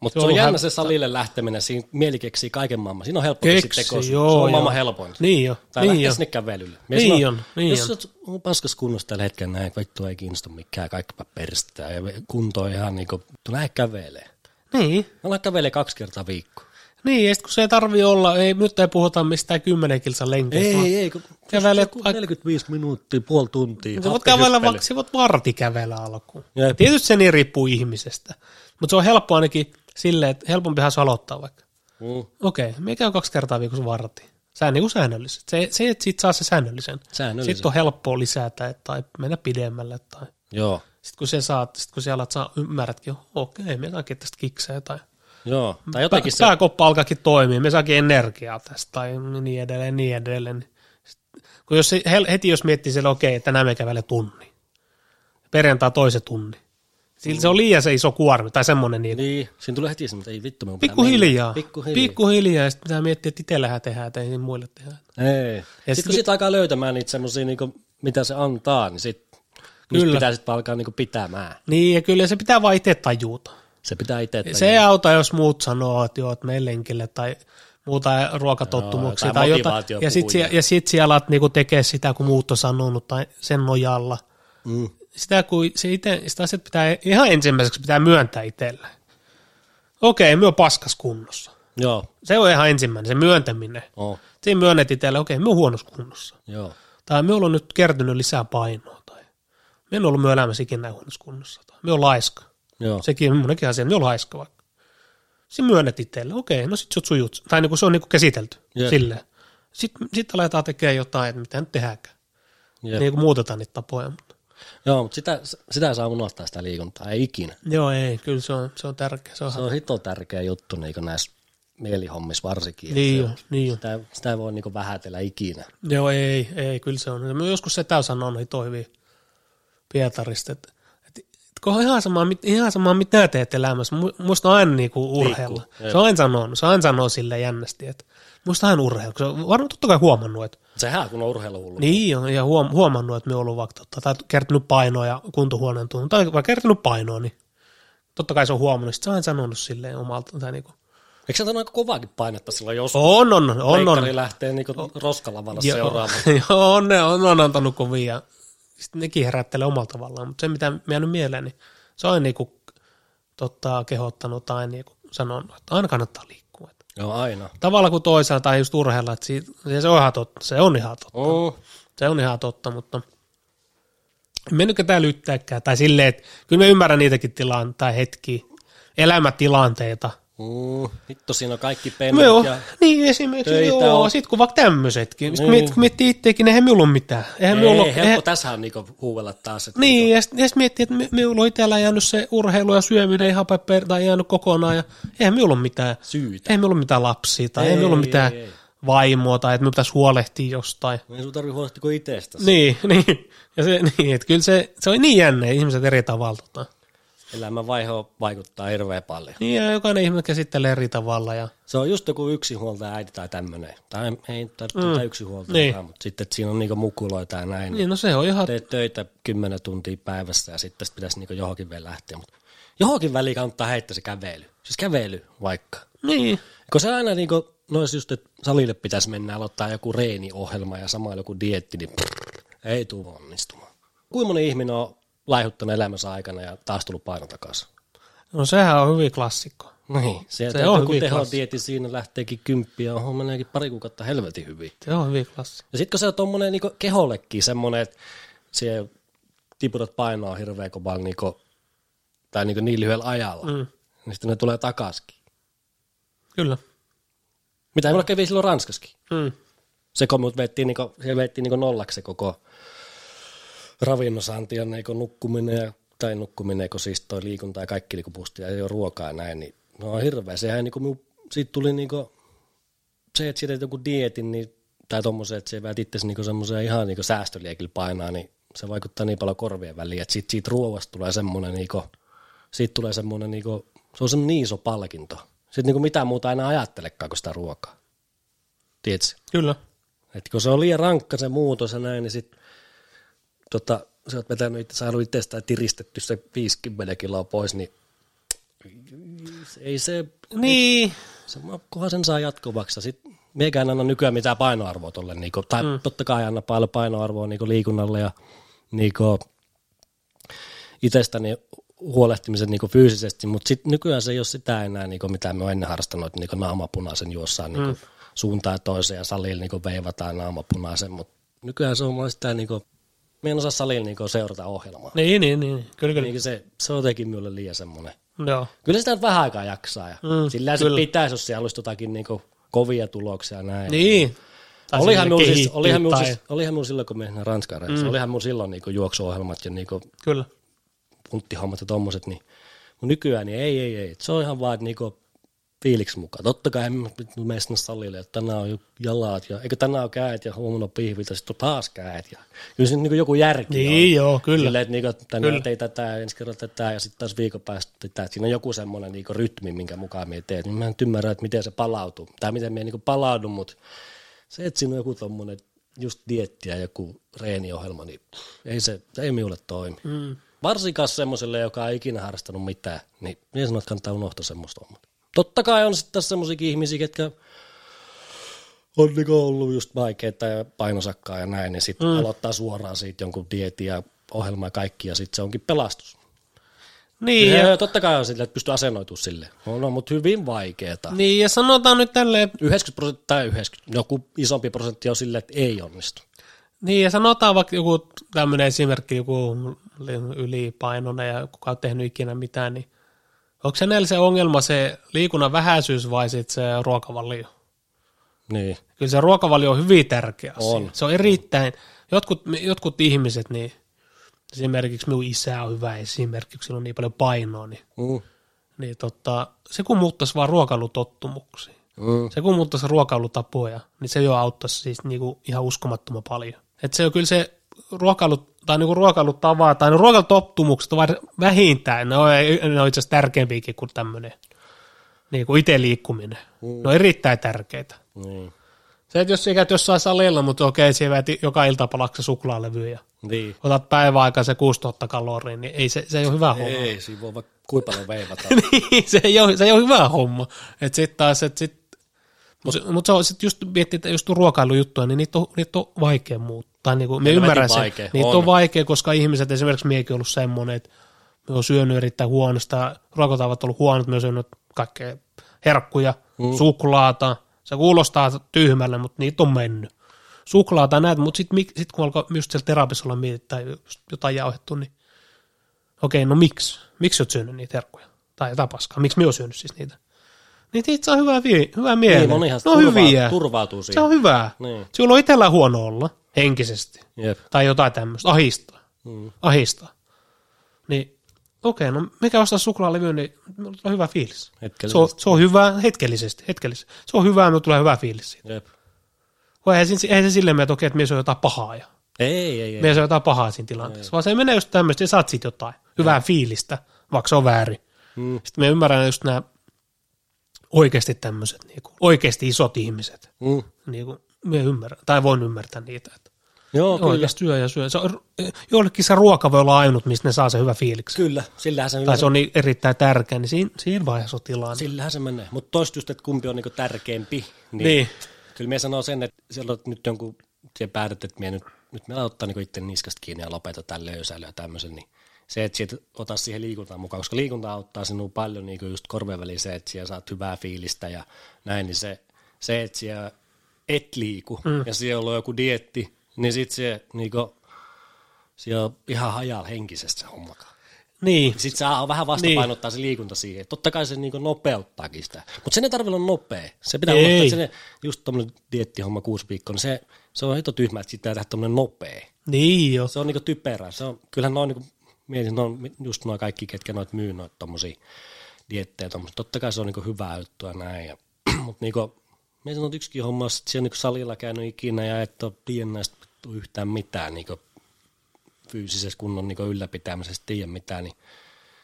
Mutta Se on on jännä se salille lähteminen, siinä mieli keksii kaiken maailman. Siinä on helppo Keksi, joo, Se on maailman helpoin. niin jo, Tai niin jo. sinne kävelylle. Mies Niin sanoo, on, niin jos on. oot paskas kunnossa tällä hetkellä näin, että vittu ei kiinnosta mikään, kaikkipa perstää ja kunto on ihan niin kuin, lähde kävelee. Niin, Mä kävelee kaksi kertaa viikko. niin, ja kun se ei tarvi olla, ei, nyt ei puhuta mistään kymmenen kilsan lenkeistä. ei, kun Kävelet kun vaikka- 45 minuuttia, puoli tuntia. Sä voit kävellä vaikka, sä voit varti kävellä alkuun. Tietysti se niin riippuu ihmisestä, mutta se on helppo ainakin silleen, että helpompihan se aloittaa vaikka. Mm. Okei, me käy kaksi kertaa viikossa varti. Sää niin kuin säännöllisesti. Se, se, että siitä saa se säännöllisen. Säännöllisen. Sitten on helppoa lisätä tai mennä pidemmälle. Tai... Joo, Sitten kun se saat, sit kun siellä alat saa, ymmärrätkin, okei, me saakin tästä kiksejä tai joo. Tai Pää, jotenkin se, pääkoppa alkaakin toimia, me saakin energiaa tästä tai niin edelleen, niin edelleen. niin sit- Kun jos heti jos miettii siellä, okei, että tänään me kävelee tunni, perjantai toisen tunni, sillä se on liian se iso kuormi tai semmoinen niin, niin, siinä tulee heti että ei vittu, me pitää pikkuhiljaa, mennä. Pikkuhiljaa. pikkuhiljaa, ja sitten pitää miettiä, että itsellähän tehdään, että ei niin muille tehdä. Ei. Sitten sit- kun sit alkaa löytämään niitä semmoisia, niinku, mitä se antaa, niin sit Kyllä. Pitää sitten alkaa niinku pitämään. Niin, ja kyllä se pitää vaan itse tajuta. Se pitää itse Se ei auta, jos muut sanoo, että joo, että menen lenkille tai muuta ruokatottumuksia Joo, tai tai jotain. Ja sitten ja sit siellä alat niinku tekee sitä, kun muut on sanonut tai sen nojalla. Mm. Sitä, kun se ite, sitä asiat pitää ihan ensimmäiseksi pitää myöntää itselle. Okei, me on paskas kunnossa. Joo, Se on ihan ensimmäinen, se myöntäminen. oh, Siinä myönnet itselle, okei, me on huonossa kunnossa. joo. Tai me on nyt kertynyt lisää painoa. Tai me en ollut myö elämässä ikinä näin huonossa kunnossa. Tai me on laiska. Joo. Sekin on monenkin asia, me on laiska vaikka. Sitten myönnet itselle, okei, no sit sut sujut. Tai niin kuin se on niin kuin käsitelty Jep. silleen. Sitten sit aletaan tekemään jotain, että mitä nyt tehdäänkään. Jep. Niin kuin muutetaan niitä tapoja. Joo, mutta sitä, sitä ei saa unohtaa sitä liikuntaa, ei ikinä. Joo, ei, kyllä se on, se on tärkeä. Se on Se on hito tärkeä juttu niin näissä mielihommissa varsinkin. niin jo, niin jo. Sitä, sitä ei voi niin vähätellä ikinä. Joo, ei, ei, kyllä se on. Joskus setä on sanonut hito hyvin Pietarista, että, kun on ihan sama, ihan sama mitä teet elämässä, mu- muista aina niinku urheilla. Se on aina sanonut, se on aina sanoo sille jännästi, että muista aina urheilla, kun se on varmaan totta kai huomannut, että Sehän kun on urheiluhullu. niin on, ja huom- huomannut, että me on ollut vaikka totta, tai kertynyt painoa ja kunto huonontunut, tai vaikka kertynyt painoa, niin totta kai se on huomannut, sitten se on sanonut silleen omalta, tai niinku, Eikö se ole aika kovaakin painetta silloin, jos on, on, on, on, leikkari lähtee niin roskalavalla Joo, seuraava? Joo, on, ne on, on antanut kovia. Sitten nekin herättelee omalla tavallaan, mutta se mitä mä jäänyt mieleen, niin se on niinku, totta, kehottanut tai niinku sanonut, että aina kannattaa liikkua. Joo, aina. tavalla kuin toisella tai just urheilla, että siitä, se on ihan totta, se on ihan totta. Oh. Se on ihan totta, mutta en mennyt ketään lyttääkään. Tai silleen, että kyllä mä ymmärrän niitäkin tilan, tai hetkiä, elämätilanteita. Mm, vittu, siinä on kaikki No pennut joo, ja niin esimerkiksi, joo, on. sit kun vaikka tämmöisetkin. Sitten Niin. niin. kun miettii itsekin, eihän minulla ole mitään. Eihän minulla ei, ole, helppo eihän, tässähän niinku huuvella taas. Että niin, ja sitten sit miettii, että mi- minulla on itsellä jäänyt se urheilu ja syöminen ihan per, tai jäänyt kokonaan, ja eihän minulla ole mitään, Syytä. eihän minulla ole mitään lapsia, tai ei, Ei, ei minulla ole mitään ei, ei. vaimoa, tai että minun pitäisi huolehtia jostain. Ei sun tarvitse huolehtia kuin itsestäsi. Niin, niin. Ja se, niin, että kyllä se, se on niin jännä, ihmiset eri tavalla. Tota. Elämän vaiho vaikuttaa hirveän paljon. Niin, ja jokainen ihminen käsittelee eri tavalla. Ja, Se on just joku yksinhuoltaja äiti tai tämmöinen. Tai ei tarvitse mm. yksinhuoltaja, Niin. mutta sitten että siinä on niinku mukuloita ja näin. niin, no se on ihan, Teet töitä kymmenen tuntia päivässä ja sitten pitäisi niinku johonkin vielä lähteä. Mutta johonkin väliin kannattaa heittää se kävely. Siis kävely vaikka. niin, Kun se aina niinku, no jos just, että salille pitäisi mennä aloittaa joku reeniohjelma ja sama joku dietti, niin prrr, ei tule onnistumaan. Kuinka moni ihminen on laihuttanut elämänsä aikana ja taas tullut painon takaisin? No sehän on hyvin klassikko. Niin, se, Se on hyvin tehodieti siinä lähteekin kymppiä, on meneekin pari kuukautta helvetin hyvin. Se on hyvin klassikko. Ja sitten kun se on tuommoinen niin kehollekin semmoinen, että se tiputat painoa hirveän kovalla niin tai niin, niin lyhyellä ajalla, mm. Niin sitten ne tulee takaskin. Kyllä. Mitä mulla kävi silloin Ranskaskin. Mm. Se kun mut vettiin, niin se vettiin niin nollaksi se koko ravinnosaanti ja niin nukkuminen, ja, tai nukkuminen, kun siis toi liikunta ja kaikki niin pusti ja ei ole ruokaa ja näin, niin no on hirveä. Sehän niin kuin, siitä tuli niin kuin, se, että siitä joku dietin, niin, tai tommosen, että se väät itse niin semmoiseen ihan niin säästöliekillä painaa, niin se vaikuttaa niin paljon korvien väliin, että siitä, siitä ruoasta tulee semmoinen, niin kuin, siitä tulee semmoinen, niin kuin, se on semmoinen niin iso palkinto. Sitten niin kuin mitään muuta aina ajattelekaan kuin sitä ruokaa. Tiedätkö? Kyllä. Että kun se on liian rankka se muutos ja näin, niin sit, tota, sä oot vetänyt itse, saanut itsestään tiristetty se 50 kiloa pois, niin ei se, Niin. se kunhan sen saa jatkuvaksi. Sitten miekään anna nykyään mitään painoarvoa tolle, niin tai mm. totta kai anna paljon painoarvoa niin liikunnalle ja niin itsestäni huolehtimisen niin fyysisesti, mutta sit nykyään se ei ole sitä enää, niin mitä me on ennen harrastanut, että niin naamapunaisen juossaan niin mm. suuntaan toiseen ja salilla niin veivataan naamapunaisen, mutta nykyään se on vaan sitä, niin me en osaa salilla niin seurata ohjelmaa. Niin, niin, niin. Kyllä, kyllä. Niin se, se on jotenkin minulle liian semmoinen. Joo. Kyllä sitä nyt vähän aikaa jaksaa ja Mm, sillä se pitäisi, jos siellä olisi jotakin niin kovia tuloksia näin. Niin. Tai Olihan minulla, siis, olihan, minulla tai- siis, olihan minulla silloin, kun menin Ranskan reissuun, mm. olihan minulla silloin niin juoksuohjelmat ja niin Kyllä. punttihommat ja tommoset, niin nykyään niin ei, ei, ei. Se on ihan vaan niinku fiiliksi mukaan. Totta kai en mene sinne salille, että tänään on jalat ja eikö tänään on käet ja huomenna pihvit ja sitten taas käet. Ja, kyllä se niinku joku järki Niin, on. joo, kyllä. Silleen, että niinku, tänään Kyllä. teit tätä ensi kerralla tätä ja sitten taas viikon päästä tätä. Että Siinä on joku semmoinen niinku rytmi, minkä mukaan me teet. Niin mä en ymmärrä, että miten se palautuu. Tai miten me niinku palaudu, mutta se, että siinä on joku tommonen just dietti ja joku reeniohjelma, niin ei se, se ei minulle toimi. Mm. Varsinkaan semmoiselle, joka ei ikinä harrastanut mitään, niin minä sanon, että kannattaa unohtaa semmoista hommaa. Totta kai on sitten semmoisiakin ihmisiä, ketkä on niinku ollut just vaikeita ja painosakkaa ja näin, niin sitten mm. aloittaa suoraan siitä jonkun dietin ja ohjelma ja kaikki, ja sitten se onkin pelastus. Niin, Ja, ja, ja totta kai on sille, että pystyy asennoitumaan sille. On, no, mutta hyvin vaikeeta. niin, ja sanotaan nyt tälleen, 90 prosenttia tai 90, joku isompi prosentti on sille, että ei onnistu. niin ja sanotaan vaikka joku tämmöinen esimerkki, joku ylipainoinen ja kuka on tehnyt ikinä mitään, niin onko se näillä se ongelma se liikunnan vähäisyys vai sitten se ruokavalio? Niin. Kyllä se ruokavalio on hyvin tärkeä asia. On. Se on erittäin, jotkut, jotkut ihmiset, niin esimerkiksi minun isä on hyvä esimerkki, kun sillä on niin paljon painoa, niin, Mm. niin tota, se kun muuttaisi vaan ruokailutottumuksia, Mm. se kun muuttaisi ruokailutapoja, niin se jo auttaisi siis niinku ihan uskomattoman paljon. Et se on kyllä se ruokailu, tai niinku ruokailutava, tai ne ruokailutottumukset ovat vähintään, ne on, ne on itse asiassa tärkeämpiäkin kuin tämmöinen niinku itse liikkuminen. Mm. Ne on erittäin tärkeitä. Niin. Se, että jos sä käyt jossain salilla, mutta okei, siellä väät joka ilta palaksi suklaalevyä ja Niin. otat päiväaikaan se 6000 kaloria, niin ei, se, se ei ole hyvä homma. Ei, siinä voi vaikka kuinka paljon veivata. niin, se ei ole, se ei ole hyvä homma. Että sitten taas, että sit, mutta mut se on sitten just miettii, että just ruokailujuttuja, niin niitä on, niitä on vaikea muuttaa. Niin kuin, me ymmärrän sen. vaikea, Niitä on. on. vaikea, koska ihmiset, esimerkiksi miekin ollut semmoinen, että me on syönyt erittäin huonosta, ruokatavat on ollut huonot, me on syönyt kaikkea herkkuja, mm. suklaata. Se kuulostaa tyhmälle, mutta niitä on mennyt. Suklaata näitä, mutta sitten sit kun alkoi just siellä terapiassa olla tai jotain jauhettu, niin okei, no miksi? Miksi olet syönyt niitä herkkuja? Tai jotain paskaa. Miksi minä olen syönyt siis niitä? Niin niitä saa hyvää, vie, hyvää mieleen. Niin, monihan ne on turvaa, hyviä. turvautuu Se siihen. on hyvää. Niin. Sinulla on itsellä huono olla henkisesti. Jep. Tai jotain tämmöistä. Ahistaa. Mm. Ahistaa. Niin okei, no mikä ostaa suklaalevyä, niin minulla tulee hyvä fiilis. Se on, se on hyvä hetkellisesti, hetkellisesti. Se on hyvä, minulla tulee hyvä fiilis siitä. Jep. Kun eihän, se- eihän se silleen mene, että okei, että mies on jotain pahaa ja Ei, ei, ei. mies on jotain pahaa siinä tilanteessa, vaan se menee just tämmöistä, ja saat siitä jotain hyvää fiilistä, vaikka se on väärin. Mm. Sitten me ymmärrän just nämä oikeasti tämmöiset, niin kuin, oikeasti isot ihmiset, Mm. niin kuin, me ymmärrän, tai voin ymmärtää niitä. Että Joo, kyllä. Syö ja syö. Se on, joillekin se ruoka voi olla ainut, mistä ne saa se hyvä fiiliksi. Kyllä, sillähän se, Tai se on niin erittäin tärkeä, niin siinä, siinä vaiheessa on tilanne. sillähän se menee. Mutta toista just, että kumpi on niinku tärkeämpi. Niin, Niin. Kyllä me sanoo sen, että siellä on nyt jonkun, siihen päätet, että mie nyt, nyt meillä ottaa niinku itse niskasta kiinni ja lopeta tämän löysäily ja tämmöisen, niin se, että siitä ota siihen liikuntaan mukaan, koska liikunta auttaa sinua paljon niin just korvien väliin se, että siellä saat hyvää fiilistä ja näin, niin se, se että siellä et liiku mm. ja siellä on joku dietti, niin sitten se niinku, siellä on ihan hajalla henkisesti se hommakaan. Niin, Sitten saa vähän vastapainottaa niin. se liikunta siihen. Totta kai se niinku nopeuttaakin sitä. Mutta sen ei tarvitse olla nopea. Se pitää Ei. olla, että just tuommoinen diettihomma kuusi viikkoa, niin se, se on hito tyhmä, että pitää tehdä tuommoinen nopea. niin jo. Se on niinku typerä. Se on, kyllähän noin, niinku, mietin, ne on just nuo kaikki, ketkä noit myy noita tommosia diettejä. Tommosia. Totta kai se on niinku hyvää juttua näin. Ja, mutta niinku, mietin on yksikin homma, että siellä niinku salilla käynyt ikinä ja et ole tiedä näistä yhtään mitään niinku, fyysisessä kunnon niinku, ylläpitämisestä tiedä mitään, niin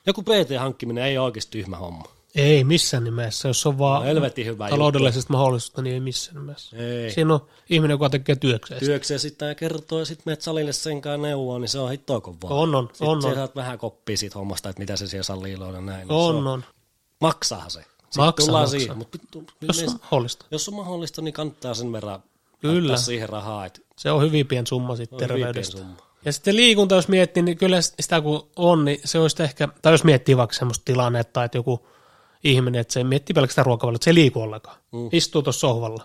joku PT-hankkiminen ei ole oikeasti tyhmä homma. Ei missään nimessä. Jos on vaan No, hyvä taloudellisesta mahdollisuutta, niin ei missään nimessä. Ei. Siinä on ihminen, joka tekee työkseen. Työkseen sitten ja kertoo ja sitten menet salille senkaan neuvoa, niin se on hittoa kovaa. On, on, Sitten on, on. saat vähän koppia siitä hommasta, että mitä se siellä salilla on ja näin. niin se On, on. Maksaahan se. Sitten Maksaa, tullaan maksaa. siihen. Mutta Jos on mahdollista. jos on mahdollista, niin kannattaa sen verran Kyllä. siihen rahaa. Että Se on hyvin pieni summa sitten on terveydestä. summa. Ja sitten liikunta, jos miettii, niin kyllä sitä kun on, niin se olisi ehkä, tai jos miettii vaikka semmoista tilannetta, että joku ihminen, että se miettii pelkästään ruokavaliota, että se ei liiku ollenkaan. Mm. Istuu tuossa sohvalla.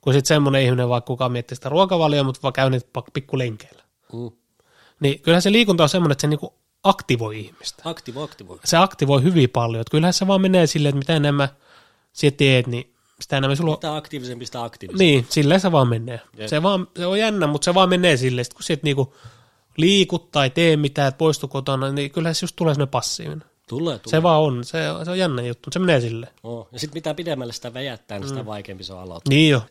Kun sitten semmoinen ihminen, vaikka kuka miettii sitä ruokavalioa, mutta vaan käy niitä pikkulenkeillä. Mm. Niin kyllähän se liikunta on semmoinen, että se niinku aktivoi ihmistä. Aktivo, aktivo. Se aktivoi hyvin paljon. Että kyllähän se vaan menee silleen, että mitä enemmän sä teet, niin sitä enemmän sulla Mitä aktiivisempi, sitä aktiivisempi. niin, silleen se vaan menee. Jep. Se, vaan, se on jännä, mutta se vaan menee silleen, sit kun sä et niinku liikut tai tee mitään, että poistu kotona, niin kyllä se just tulee sinne passiivinen. Tulee, tulee. Se vaan on, se, se on jännä juttu, mutta se menee silleen. Oh. Ja sitten mitä pidemmälle sitä väjättää, niin sitä vaikeampi se on aloittaa. Niin jo.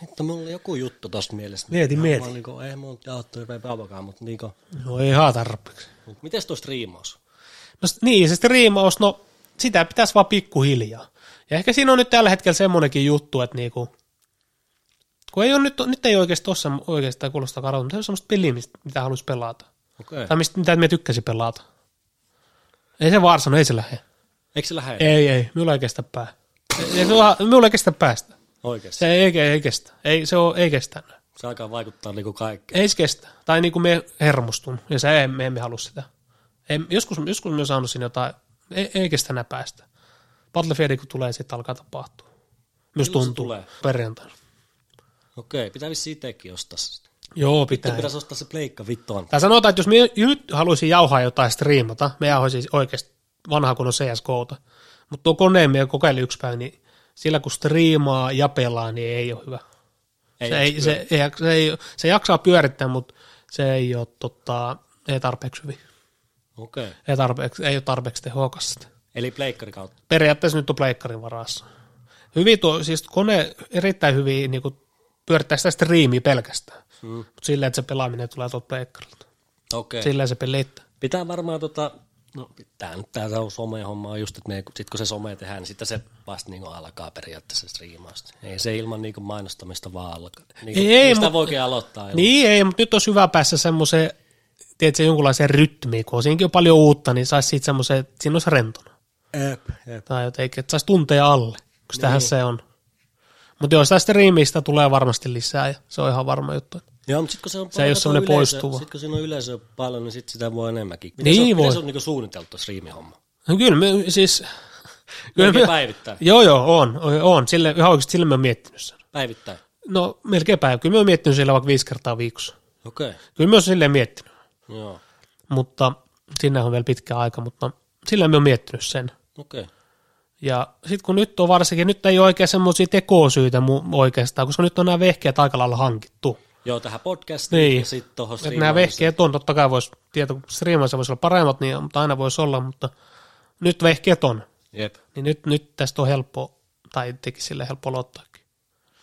Mutta mulla oli joku juttu tosta mielessä. Mieti, Mä- mieti. Mä niinku, ei mun jaottu hirveän kauankaan, mutta niinku, No ei haa tarpeeksi. mites toi striimaus? No niin, se striimaus, no sitä pitäisi vaan pikkuhiljaa. Ja ehkä siinä on nyt tällä hetkellä semmoinenkin juttu, että niinku, kun ei ole nyt, nyt ei oikeasti tossa oikeastaan kuulostaa karalta, mutta se on semmoista peliä, mitä haluaisi pelata. Okei. Tai mistä, mitä me tykkäsi pelata. Ei se varsano, ei se lähde. Eikö se lähde? Ei, ei, minulla ei kestä pää. Ei, minulla, minulla ei kestä päästä. Oikeesti. Se ei, ei, ei kestä. Ei, se on, ei kestä. Se alkaa vaikuttaa niinku kaikkeen. Ei se kestä. Tai niin kuin me hermostun, ja se ei, me emme halua sitä. Ei, joskus, joskus me on saanut sinne jotain, ei, ei kestä enää päästä. Battlefield kun tulee, sitten alkaa tapahtua. Myös tuntuu tulee? perjantaina. Okei, pitää vissiin itsekin ostaa se. Joo, Sitten pitää. pitäisi ostaa se pleikka vittuun. Tai sanotaan, että jos me nyt haluaisin jauhaa jotain striimata, me jauhoisin oikeasti vanha kunnon CSGOta. Mutta tuo koneen me kokeilin yksi päivä, niin sillä kun striimaa ja pelaa, niin ei ole hyvä. Ei se, ei, se, ei, se, ei, se jaksaa pyörittää, mutta se ei ole, tota, ei tarpeeksi hyvin. Okei. Ei, tarpeeksi, ei ole tarpeeksi tehokasta. Eli pleikkari kautta. Periaatteessa nyt on pleikkarin varassa. Hyvin tuo, siis kone erittäin hyvin niin kuin, pyörittää sitä striimiä pelkästään. Mm. Mutta silleen, että se pelaaminen tulee tuolta pleikkarilta. Okei. Silleen se pelittää. Pitää varmaan tota, no pitää nyt tää on some-homma on just, että me, sit kun se some tehdään, niin sitten se vasta niinku alkaa periaatteessa striimausta. Ei se ilman niinku mainostamista vaan alkaa. Niinku, Ei, ei, sitä mut- voikin aloittaa. ilman. Niin ei, mutta nyt olisi hyvä päässä semmoiseen, tiedätkö, jonkunlaiseen rytmiin, kun on siinäkin on paljon uutta, niin saisi siitä semmoiseen, että siinä olisi rentona. Ep, ep. Tai jotenkin, että saisi tunteja alle, kun sitähän se on. Mutta joo, sitä striimistä tulee varmasti lisää ja se on ihan varma juttu. Joo, mutta sitten kun se on Se ei ole semmoinen poistuva. Sitten kun siinä on yleisö paljon, niin sitten sitä voi enemmänkin. Miten Niin se on, voi. Miten se on niinku suunniteltu striimihomma? No kyllä me siis... Kyllä Melkein me, päivittäin. joo, joo, on, on. Sille, ihan oikeasti sille mä oon miettinyt sen. Päivittäin. No melkein päivä. Kyllä mä oon miettinyt sillä vaikka viisi kertaa viikossa. Okei. Kyllä mä oon silleen miettinyt. Joo. Mutta sinne on vielä pitkä aika, mutta sillä mä oon miettinyt sen. Okei. Ja sitten kun nyt on varsinkin, nyt ei ole oikein semmoisia tekosyitä mu- oikeastaan, koska nyt on nämä vehkeet aika lailla hankittu. Joo, tähän podcastiin Niin. ja sitten tuohon Että nämä vehkeet on, totta kai voisi, tietää, kun striimaissa voisi olla paremmat, niin, mutta aina voisi olla, mutta nyt vehkeet on. Jep. Niin nyt, nyt tästä on helppo, tai teki sille helppo aloittaakin.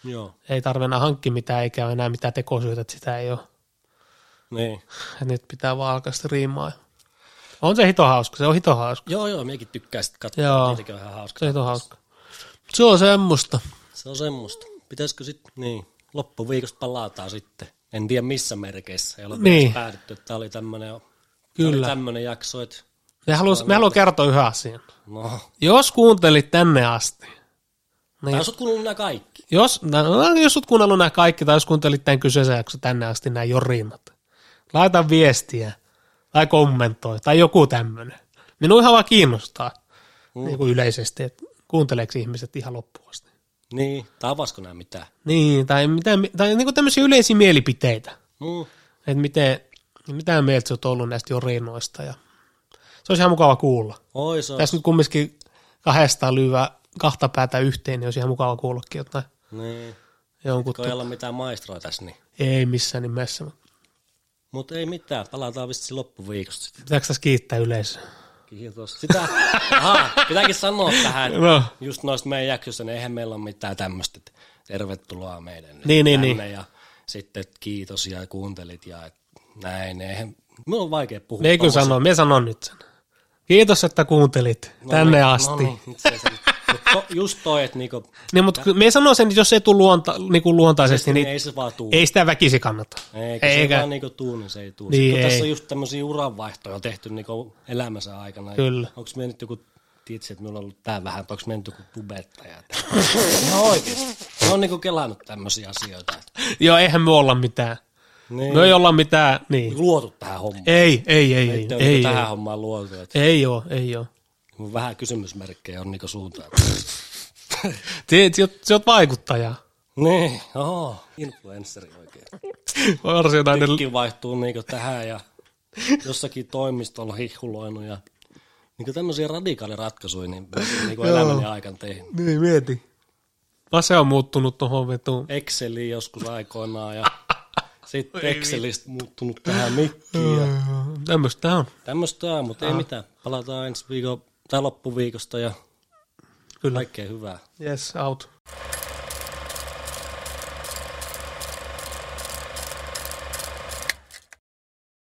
Joo. Ei tarvitse enää hankkia mitään, eikä ole enää mitään tekosyitä, että sitä ei ole. Niin. Et nyt pitää vaan alkaa striimaa. On se hito hauska, se on hito hauska. Joo, joo, mekin tykkää sitten katsoa. Joo. Niitäkin on ihan hauska. Se on hito hauska. Se on semmoista. Se on semmoista. Pitäisikö sitten, niin, loppuviikosta palataan sitten en tiedä missä merkeissä. Ei ole Niin. päädytty, että tämä oli tämmöinen Kyllä. tämmöinen jakso, että Me haluan, me haluan kertoa yhden asian. no, Jos kuuntelit tänne asti, tai niin jos oot kuunnellut nämä kaikki. jos, no, jos olet kuunnellut nämä kaikki, tai jos kuuntelit tämän kyseisen jakson tänne asti, nämä jorinat, laita viestiä, tai kommentoi, tai joku tämmöinen. Minua ihan vaan kiinnostaa mm. niin kuin yleisesti, että kuunteleeko ihmiset ihan loppuun asti. Niin, tai avasko nämä mitään? Niin, tai, mitä, tai niin kuin tämmöisiä yleisiä mielipiteitä, Mm. että miten, mitä mieltä oot ollut näistä jorinoista, ja se olisi ihan mukava kuulla. Oi, se. Tässä nyt kumminkin kahdesta lyövä kahta päätä yhteen, niin olisi ihan mukava kuullakin jotain Niin. jonkun. Kun ei olla mitään maistroa tässä, niin. Ei missään nimessä. Mutta ei mitään, palataan vissi loppuviikosta sitten. Pitääkö tässä kiittää yleisöä? Kiitos. Sitä, aha, pitääkin sanoa tähän, No. just noista meidän jaksoista, niin eihän meillä ole mitään tämmöistä, tervetuloa meidän Niin, niin, tänne ja sitten että kiitos ja kuuntelit ja et näin. Eihän, minun on vaikea puhua. Ei kyllä tommosia- sano, me sanon nyt sen. Kiitos, että kuuntelit No tänne niin, asti. No niin, itse asiassa. To, just toi, että niinku, Niin, mutta me sanon sen, että jos se ei tule luonta, niin kuin luontaisesti, niin niin ei se vaan tuu. ei sitä väkisi kannata. Eikä, se Eikä. vaan niinku tuu, niin se ei tuu. Niin, Niin, kun tässä ei. on just tämmöisiä uranvaihtoja tehty niinku elämänsä aikana. Kyllä. Onko me nyt joku, tiedätkö, että minulla on ollut tää vähän, että onko me nyt joku tubettaja? Ihan oikeesti. Ne on niinku kelannut tämmöisiä asioita. Joo, eihän me olla mitään. niin, Me ei olla mitään, niin. luotu tähän hommaan. Ei, ei, ei, ei, Ei, ei, ei, tähän hommaan luotu. Että ei oo, ei oo. Mun vähän kysymysmerkkejä on niinku suuntaan. Te, te oot vaikuttaja. niin, oho, influenssari oikein. Varsinainen, Tikki vaihtuu niinku tähän ja jossakin toimistolla hihuloinut ja niinku tämmöisiä radikaaliratkaisuja niin niinku elämäni aikana tehnyt. niin mieti. Vase on muuttunut tuohon vetuun. Exceliin joskus aikoinaan ja sitten Excelistä muuttunut tähän mikkiin ja Tämmöistä on. tämmöistä on, mutta ei mitään. Palataan ensi viikon tai loppuviikosta ja Kyllä. kaikkea hyvää. Yes, out.